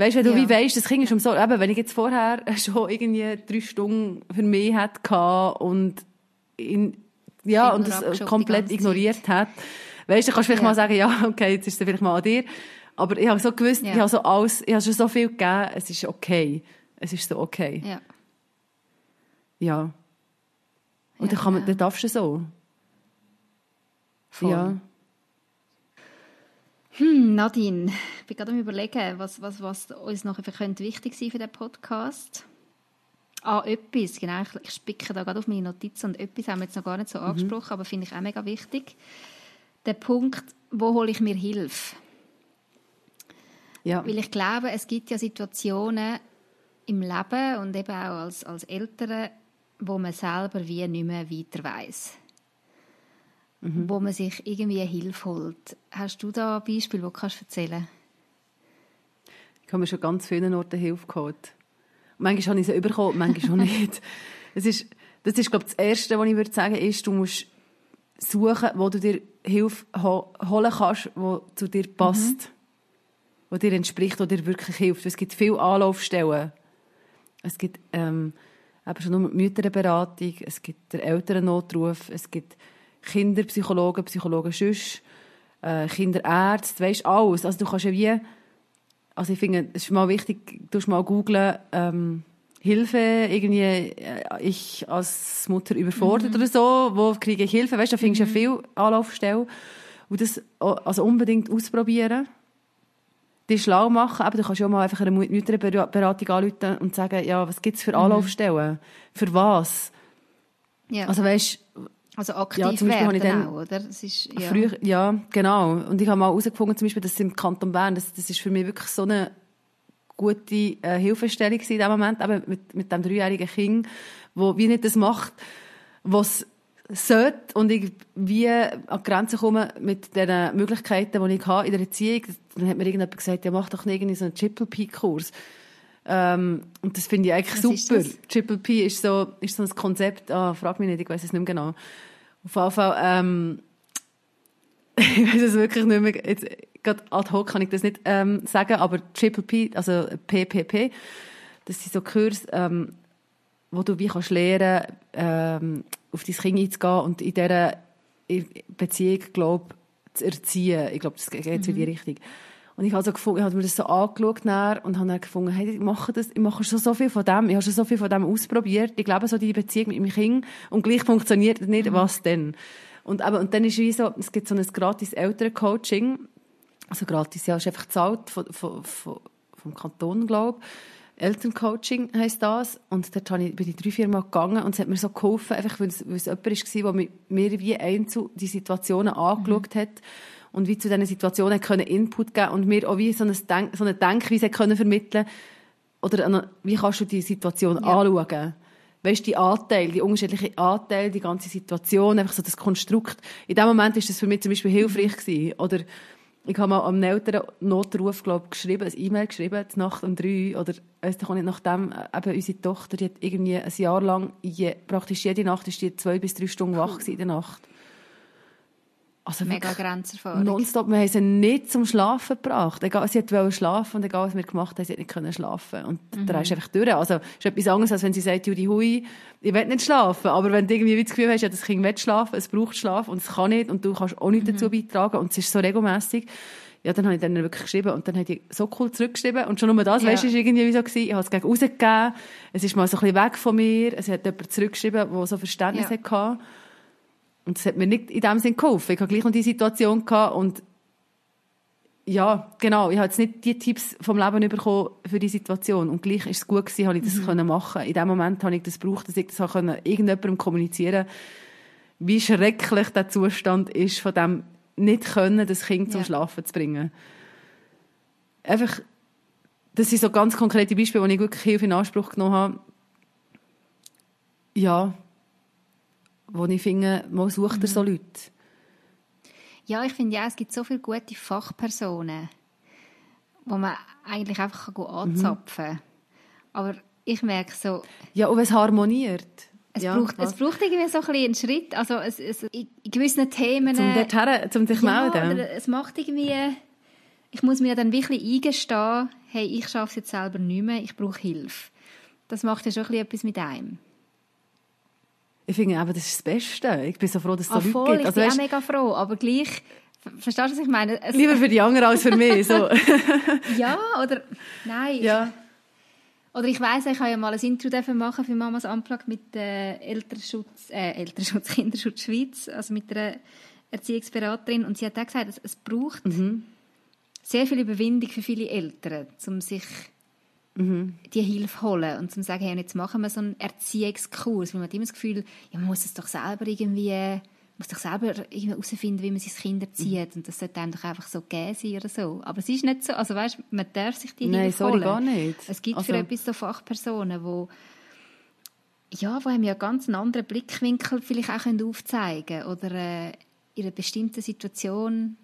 Speaker 2: Weißt du, wenn du ja. wie weißt, das Kind ist um so, eben, wenn ich jetzt vorher schon irgendwie drei Stunden für mich hatte und in, ja, und das komplett ignoriert hat, weißt du, kannst du vielleicht ja. mal sagen, ja, okay, jetzt ist es vielleicht mal an dir. Aber ich habe so gewusst, ja. ich habe so alles, ich habe schon so viel gegeben, es ist okay. Es ist so okay.
Speaker 1: Ja.
Speaker 2: Ja. Und dann, kann man, dann darfst du so.
Speaker 1: Voll. Ja. Hm, Nadine, bin gerade am überlegen, was, was, was uns noch könnte wichtig sein für den Podcast. Ah, etwas, genau, ich, spicke da gerade auf meine Notizen und etwas haben wir jetzt noch gar nicht so mhm. angesprochen, aber finde ich auch mega wichtig. Der Punkt, wo hole ich mir Hilfe? Ja. Weil ich glaube, es gibt ja Situationen im Leben und eben auch als, als Eltern, wo man selber wie nicht mehr weiter weiß mhm. wo man sich irgendwie Hilfe holt. Hast du da ein Beispiel, das kannst du erzählen
Speaker 2: Ich habe mir schon ganz vielen Orten Hilfe geholt. Manchmal habe ich sie bekommen, manchmal auch nicht. Das ist, das ist, glaube ich, das Erste, was ich würde sagen, ist, du musst suchen, wo du dir Hilfe holen kannst, wo zu dir passt. Mhm. Wo dir entspricht, wo dir wirklich hilft. Es gibt viele Anlaufstellen. Es gibt, ähm, eben schon nur die Mütterberatung, es gibt den Elternnotruf, es gibt Kinderpsychologen, Psychologen sonst, äh, Kinderärzte, weisst alles. Also du kannst ja wie, also ich finde, es ist mal wichtig, du mal googlen, ähm, Hilfe, irgendwie, äh, ich als Mutter überfordert mhm. oder so, wo kriege ich Hilfe, weißt, da findest du mhm. ja viel Anlaufstellen. Und das, also unbedingt ausprobieren. Dich schlau machen, aber du kannst ja auch mal einfach eine Mütterberatung anrufen und sagen, ja, was gibt es für mhm. Anlaufstellen? Mhm. Für was?
Speaker 1: Ja.
Speaker 2: Also weißt,
Speaker 1: also aktiv ja, zum Beispiel werden dann, auch, oder? Das ist,
Speaker 2: ja. Früher, ja, genau. Und ich habe mal herausgefunden, zum Beispiel, dass im Kanton Bern, das, das ist für mich wirklich so eine gute äh, Hilfestellung in dem Moment, eben mit, mit dem dreijährigen Kind, wo wie nicht das macht, was sollte und ich wie an die Grenze komme mit den Möglichkeiten, die ich habe in der Erziehung. Dann hat mir irgendjemand gesagt, ja, mach doch irgendwie so einen Triple-P-Kurs. Ähm, und das finde ich eigentlich Was super. Triple P ist so, ist so ein Konzept, ah, frag mich nicht, ich weiß es nicht mehr genau. Auf jeden Fall, ähm, ich weiß es wirklich nicht mehr, jetzt, gerade ad hoc kann ich das nicht ähm, sagen, aber Triple P, also PPP, das sind so Kurse, ähm, wo du wie kannst lernen, ähm, auf dein Kind einzugehen und in dieser Beziehung, glaube zu erziehen. Ich glaube, das geht mhm. in die Richtung. Und ich habe so gefunden, ich habe mir das so angeschaut und habe dann gefunden, hey, ich mache das, ich mache schon so viel von dem, ich habe schon so viel von dem ausprobiert. Ich glaube, so die Beziehung mit meinem Kind und gleich funktioniert nicht, mhm. was denn? Und, aber, und dann ist wie so, es gibt so ein gratis Elterncoaching, also gratis, ja, ist einfach gezahlt von, von, von, vom Kanton, glaube ich. Elterncoaching heisst das. Und dort bin ich drei, vier Mal gegangen und es hat mir so geholfen, einfach weil es, weil es jemand war, der mir wie einzeln die Situationen angeschaut mhm. hat und wie zu diesen Situationen können Input geben und mir auch wie so eine, Denk so eine Denkweise können vermitteln oder wie kannst du die Situation ja. anschauen? Weißt die Anteile, die unterschiedlichen Anteile, die ganze Situation, einfach so das Konstrukt. In dem Moment ist das für mich zum Beispiel hilfreich gewesen. Oder ich habe mal am älteren Notruf, glaube ich, geschrieben, ein E-Mail geschrieben, Nacht um drei, oder, doch nicht, nachdem äh, eben unsere Tochter, die hat irgendwie ein Jahr lang, je, praktisch jede Nacht ist die zwei bis drei Stunden wach gewesen in der Nacht.
Speaker 1: Also Mega Grenzerfahrung.
Speaker 2: Nonstop. Wir haben sie nicht zum Schlafen gebracht. Egal, sie wollte schlafen und egal, was wir gemacht haben, sie hat nicht können schlafen. Und mhm. da ist einfach durch. Also, es ist etwas anderes, als wenn sie sagt, Judy, hui, ich will nicht schlafen. Aber wenn du irgendwie das Gefühl hast, ja, das Kind will schlafen, es braucht Schlaf und es kann nicht und du kannst auch nichts mhm. dazu beitragen und es ist so regelmäßig, ja, dann habe ich dann wirklich geschrieben und dann hat ich so cool zurückgeschrieben und schon nur das, ja. weißt du, ist irgendwie wie so gewesen, ich habe es gegen rausgegeben, es ist mal so ein bisschen weg von mir, es hat jemand zurückgeschrieben, der so Verständnis ja. hatte und das hat mir nicht in dem Sinn geholfen. Ich hatte gleich noch die Situation gehabt und ja, genau, ich habe jetzt nicht die Tipps vom Leben bekommen für die Situation und gleich ist es gut gewesen, habe ich das mhm. können machen. In dem Moment habe ich das gebraucht, dass ich das auch irgendjemandem kommunizieren wie schrecklich der Zustand ist von dem nicht können, das Kind zum ja. Schlafen zu bringen. Einfach, das sind so ganz konkrete Beispiele, wo ich wirklich Hilfe in Anspruch genommen habe. Ja, wo ich finde, man sucht mhm. so Leute.
Speaker 1: Ja, ich finde ja, es gibt so viele gute Fachpersonen, wo man eigentlich einfach anzapfen kann. Mhm. Aber ich merke so...
Speaker 2: Ja, und es harmoniert.
Speaker 1: Es,
Speaker 2: ja,
Speaker 1: braucht, es braucht irgendwie so ein einen Schritt, also es, es, in gewissen Themen...
Speaker 2: Zum, dorthin, zum dich ja, melden?
Speaker 1: es macht irgendwie... Ich muss mir dann wirklich eingestehen, hey, ich schaffe es jetzt selber nicht mehr, ich brauche Hilfe. Das macht ja schon etwas mit einem.
Speaker 2: Ich finde aber, das ist das Beste. Ich bin so froh, dass es so
Speaker 1: ah, Leute voll, gibt. Also, ich bin weißt, auch mega froh, aber gleich... Verstehst du, was ich meine?
Speaker 2: Es, lieber für die anderen als für mich. So.
Speaker 1: ja, oder... Nein.
Speaker 2: Ja.
Speaker 1: Oder ich weiss, ich habe ja mal ein Intro machen für Mamas Unplugged mit äh, Elternschutz, äh, Elternschutz, Kinderschutz Schweiz, also mit einer Erziehungsberaterin. Und sie hat auch gesagt, es, es braucht mhm. sehr viel Überwindung für viele Eltern, um sich mhm. die Hilfe holen und zu sagen, hey, jetzt machen wir so einen Erziehungskurs, weil man hat immer das Gefühl, ja, man muss es doch selber irgendwie muss doch selber herausfinden, wie man sein Kind erzieht. Und das sollte einem doch einfach so geben sein oder so. Aber es ist nicht so. Also weißt, man darf sich die
Speaker 2: Nein, Hilfe sorry, holen. gar nicht.
Speaker 1: Es gibt also. für etwas so Fachpersonen, wo ja, wo einem ja ganz einen anderen Blickwinkel vielleicht auch aufzeigen können oder äh, in einer bestimmten Situation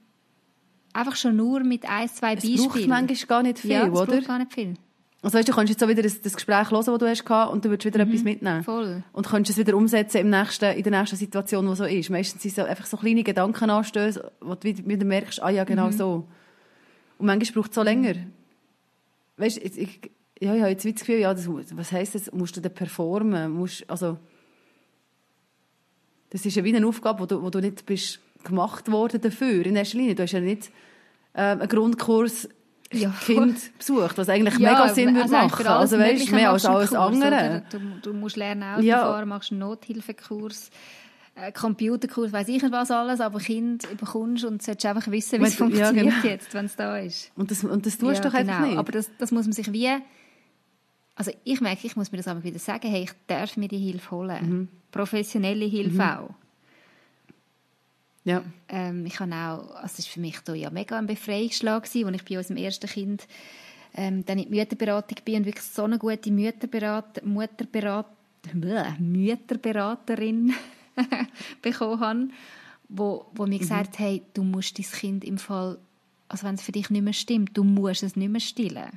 Speaker 1: einfach schon nur mit ein, zwei
Speaker 2: es
Speaker 1: Beispielen.
Speaker 2: braucht manchmal gar nicht viel,
Speaker 1: ja, es
Speaker 2: oder?
Speaker 1: braucht gar nicht viel.
Speaker 2: Also weißt, du kannst jetzt so wieder das, das Gespräch hören, das du hast gehabt, und du würdest wieder etwas mitnehmen.
Speaker 1: Mhm. Voll.
Speaker 2: Und kannst es wieder umsetzen im nächsten, in der nächsten Situation, die so ist. Meistens sind es so einfach so kleine Gedankenanstöße, wo du wieder merkst, ah ja, genau
Speaker 1: Mhm.
Speaker 2: so. Und manchmal braucht es so länger. Weißt du, ich, ich, ja, ich habe jetzt das Gefühl, ja, das, was heisst das? Musst du dann performen? Musst, also, das ist ja wie eine Aufgabe, wo du, wo du nicht bist gemacht worden dafür, in erster Linie. Du hast ja nicht ähm, einen Grundkurs
Speaker 1: Ja,
Speaker 2: Kind besucht, was eigentlich mega Sinn würde
Speaker 1: eigentlich
Speaker 2: machen. Also weißt mehr als alles
Speaker 1: Kurs,
Speaker 2: andere.
Speaker 1: Du, du musst lernen Auto
Speaker 2: Ja.
Speaker 1: fahren, machst einen Nothilfekurs, einen Computerkurs, weiß ich nicht was alles, aber Kind bekommst und solltest einfach wissen, wie es
Speaker 2: du- ja,
Speaker 1: funktioniert
Speaker 2: genau.
Speaker 1: jetzt, wenn es da ist.
Speaker 2: Und das, und das tust du
Speaker 1: Ja,
Speaker 2: doch einfach
Speaker 1: genau.
Speaker 2: nicht.
Speaker 1: Aber das, das muss man sich wie... Also ich merke, ich muss mir das einfach wieder sagen, hey, ich darf mir die Hilfe holen.
Speaker 2: Mhm.
Speaker 1: Professionelle Hilfe auch.
Speaker 2: Ja.
Speaker 1: Ähm, ich habe auch, also es war für mich da ja mega ein Befreiungsschlag, als ich bei unserem ersten Kind ähm, dann in die Mütterberatung bin und wirklich so eine gute Mütterberat Mutterberat Mütterberaterin bekommen habe, wo, wo mir gesagt hat, hey, du musst dein Kind im Fall, also wenn es für dich nicht mehr stimmt, du musst es nicht mehr stillen.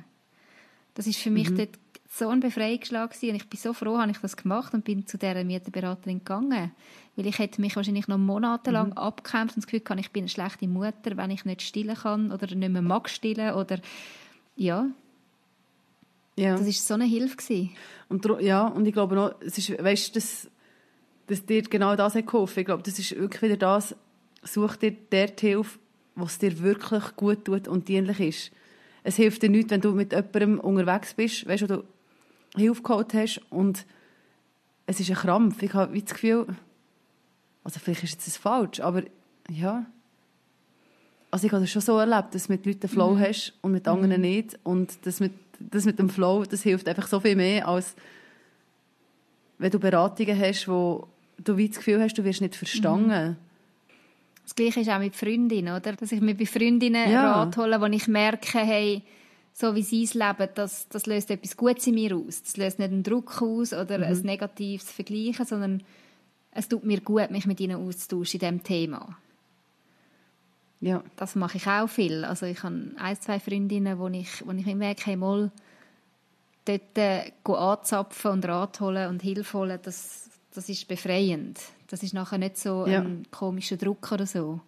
Speaker 1: Das ist für mich dort so ein Befreiungsschlag gewesen. und ich bin so froh, habe ich das gemacht und bin zu dieser Mütterberaterin gegangen. Weil ich hätte mich wahrscheinlich noch monatelang abgekämpft und das Gefühl gehabt, ich bin eine schlechte Mutter, wenn ich nicht stillen kann oder nicht mehr mag stillen oder ja,
Speaker 2: ja.
Speaker 1: das ist so eine Hilfe gewesen.
Speaker 2: Und, ja, und ich glaube noch, es ist, weißt, dass, dass dir genau das hat geholfen. Ich glaube, das ist wirklich wieder das, such dir dort Hilfe, was dir wirklich gut tut und dienlich ist. Es hilft dir nicht, wenn du mit jemandem unterwegs bist, weißt, du Hilfe geholt hast und es ist ein Krampf. Ich habe das Gefühl, also vielleicht ist jetzt das falsch, aber ja. Also ich habe das schon so erlebt, dass du mit Leuten Flow hast und mit anderen nicht. Und das mit, das mit dem Flow, das hilft einfach so viel mehr, als wenn du Beratungen hast, wo du wie das Gefühl hast, du wirst nicht verstanden.
Speaker 1: Das Gleiche ist auch mit Freundinnen, oder? Dass ich mir bei Freundinnen
Speaker 2: Ja.
Speaker 1: Rat hole, wo ich merke, hey, so wie sie es leben, das, das löst etwas Gutes in mir aus. Das löst nicht einen Druck aus oder
Speaker 2: Mhm.
Speaker 1: ein negatives Vergleichen, sondern es tut mir gut, mich mit ihnen auszutauschen in diesem Thema.
Speaker 2: Ja.
Speaker 1: Das mache ich auch viel. Also ich habe ein, zwei Freundinnen, wo ich, wo ich merke, hey, mal dort äh, anzapfen und Rat holen und Hilfe holen, das, das ist befreiend. Das ist nachher nicht so
Speaker 2: Ja.
Speaker 1: ein komischer Druck oder so.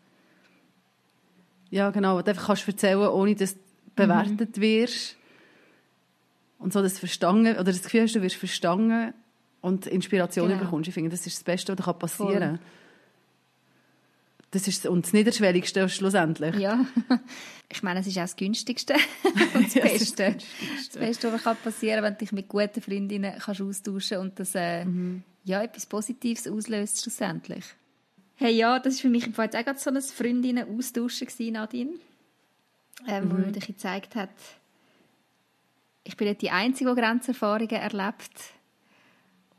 Speaker 2: Ja, genau. Du einfach kannst erzählen, ohne dass du bewertet wirst. Und so das Verstangen, oder das Gefühl hast, du wirst verstanden und Inspiration
Speaker 1: Genau.
Speaker 2: bekommst. Ich finde, das ist das Beste, was passieren kann. Das ist und das Niederschwelligste schlussendlich.
Speaker 1: Ja, ich meine, es ist auch das Günstigste und das
Speaker 2: Ja,
Speaker 1: Beste. Das Beste, was passieren kann, wenn du dich mit guten Freundinnen kannst austauschen und das äh,
Speaker 2: Mhm.
Speaker 1: ja, etwas Positives auslöst schlussendlich. Hey, ja, das war für mich im Fall auch gerade so ein Freundinnen-Austauschen Nadine, ähm,
Speaker 2: Mhm.
Speaker 1: wo mir gezeigt hat, ich bin nicht die Einzige, die Grenzerfahrungen erlebt.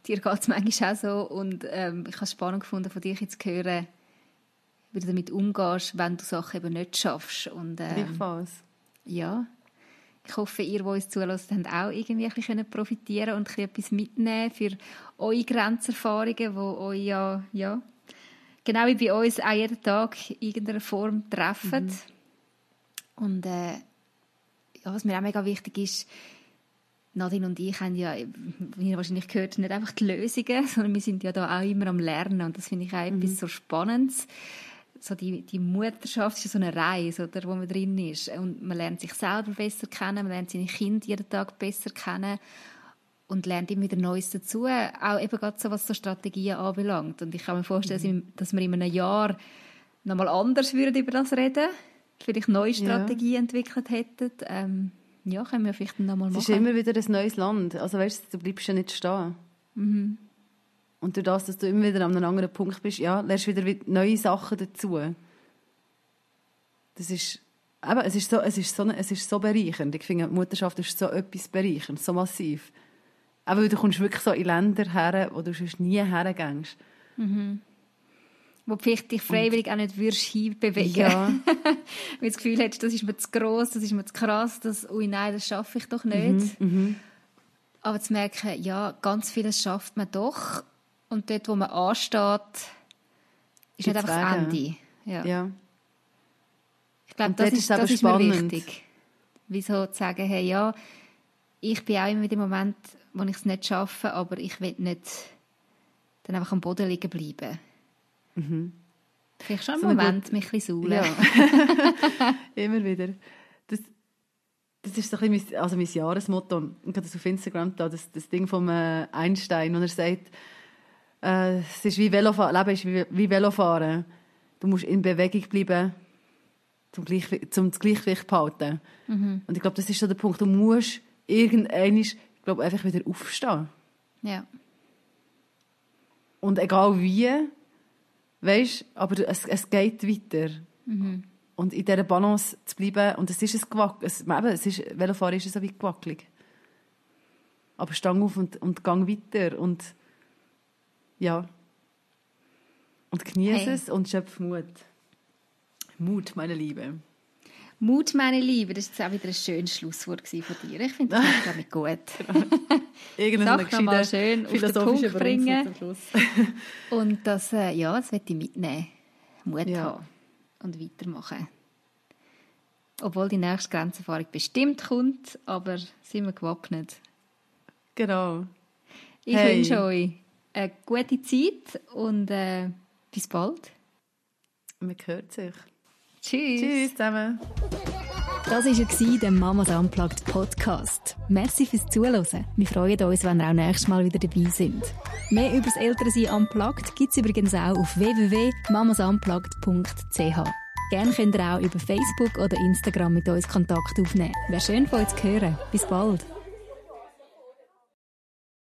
Speaker 1: Dir geht es manchmal auch so und ähm, ich habe es spannend gefunden, von dir jetzt zu hören, wie du damit umgehst, wenn du Sachen eben nicht schaffst. Und, ähm, ja, ich hoffe, ihr, die uns zuhört, habt auch irgendwie ein bisschen profitieren und ein bisschen etwas mitnehmen für eure Grenzerfahrungen, die euch ja, ja, genau wie bei uns, auch jeden Tag in irgendeiner Form treffen. Und äh, ja, was mir auch mega wichtig ist, Nadine und ich haben ja, wie ihr wahrscheinlich gehört, nicht einfach die Lösungen, sondern wir sind ja da auch immer am Lernen und das finde ich auch etwas so Spannendes. So die, die Mutterschaft ist ja so eine Reise, oder, wo man drin ist. Und man lernt sich selber besser kennen, man lernt seine Kinder jeden Tag besser kennen und lernt immer wieder Neues dazu, auch eben gerade so, was so Strategien anbelangt. Und ich kann mir vorstellen, dass im- dass wir in einem Jahr nochmal anders würden über das reden, vielleicht neue Strategien entwickelt hätten. Ähm, ja, können wir vielleicht nochmal
Speaker 2: Es
Speaker 1: machen.
Speaker 2: ist immer wieder ein neues Land. Also weißt du, du bleibst ja nicht stehen.
Speaker 1: Mhm.
Speaker 2: Und durch das, dass du immer wieder an einem anderen Punkt bist, ja, lernst du wieder wi- neue Sachen dazu. Das ist, eben, es ist so, es ist so, es ist so bereichernd. Ich finde, Mutterschaft ist so etwas bereichernd, so massiv. Aber du kommst wirklich so in Länder her, wo du sonst nie hergehst.
Speaker 1: Wo vielleicht dich freiwillig auch nicht würdest hinbewegen.
Speaker 2: Ja.
Speaker 1: Weil du das Gefühl hättest, das ist mir zu gross, das ist mir zu krass, das, ui nein, das schaffe ich doch nicht.
Speaker 2: Mhm,
Speaker 1: Aber zu merken, ja, ganz vieles schafft man doch. Und dort, wo man ansteht, ist nicht
Speaker 2: Gibt's
Speaker 1: einfach das. Ende. Ja.
Speaker 2: Ja.
Speaker 1: Ich glaube, das, ist, das ist mir wichtig. Wieso zu sagen, hey, ja, ich bin auch immer in dem Moment, wo ich es nicht schaffe, aber ich will nicht dann einfach am Boden liegen bleiben. Mhm. Vielleicht schon einen so Moment, mich ein bisschen saulen.
Speaker 2: Ja. immer wieder. Das, das ist so ein bisschen mein, also mein Jahresmotto. Ich habe das auf Instagram da, das, das Ding von äh, Einstein, wo er sagt, äh, es ist wie Velofahren, Leben ist wie, wie Velofahren. Du musst in Bewegung bleiben, zum, Gleich, zum das Gleichgewicht behalten. Mhm. Und ich glaube, das ist so der Punkt. Du musst irgendwann, ich glaube, einfach wieder aufstehen.
Speaker 1: Ja.
Speaker 2: Und egal wie, weißt, aber es, es geht weiter. Mhm. Und in dieser Balance zu bleiben, und es ist ein Gewack, es, eben, es ist, Velofahren ist so wie gewackelig. Aber stang auf und, und gang weiter und ja. Und genieße hey. es und schöpf Mut. Mut, meine Liebe.
Speaker 1: Mut, meine Liebe, das war jetzt auch wieder ein schönes Schlusswort von dir. Ich finde das damit gut.
Speaker 2: Irgendeine Sag
Speaker 1: mal schön auf den Punkt bringen. und das, äh, ja, das möchte ich mitnehmen. Mut ja. haben und weitermachen. Obwohl die nächste Grenzerfahrung bestimmt kommt, aber sind wir gewappnet.
Speaker 2: Genau.
Speaker 1: Ich hey. wünsche euch eine gute Zeit und äh, bis bald.
Speaker 2: Man hört sich.
Speaker 1: Tschüss.
Speaker 2: Tschüss zusammen.
Speaker 1: Das war der Mamas Unplugged Podcast. Merci fürs Zuhören. Wir freuen uns, wenn ihr auch nächstes Mal wieder dabei sind. Mehr über das Elternsein Unplugged gibt es übrigens auch auf www.mamasunplugged.ch. Gerne könnt ihr auch über Facebook oder Instagram mit uns Kontakt aufnehmen. Wäre schön von euch zu hören. Bis bald.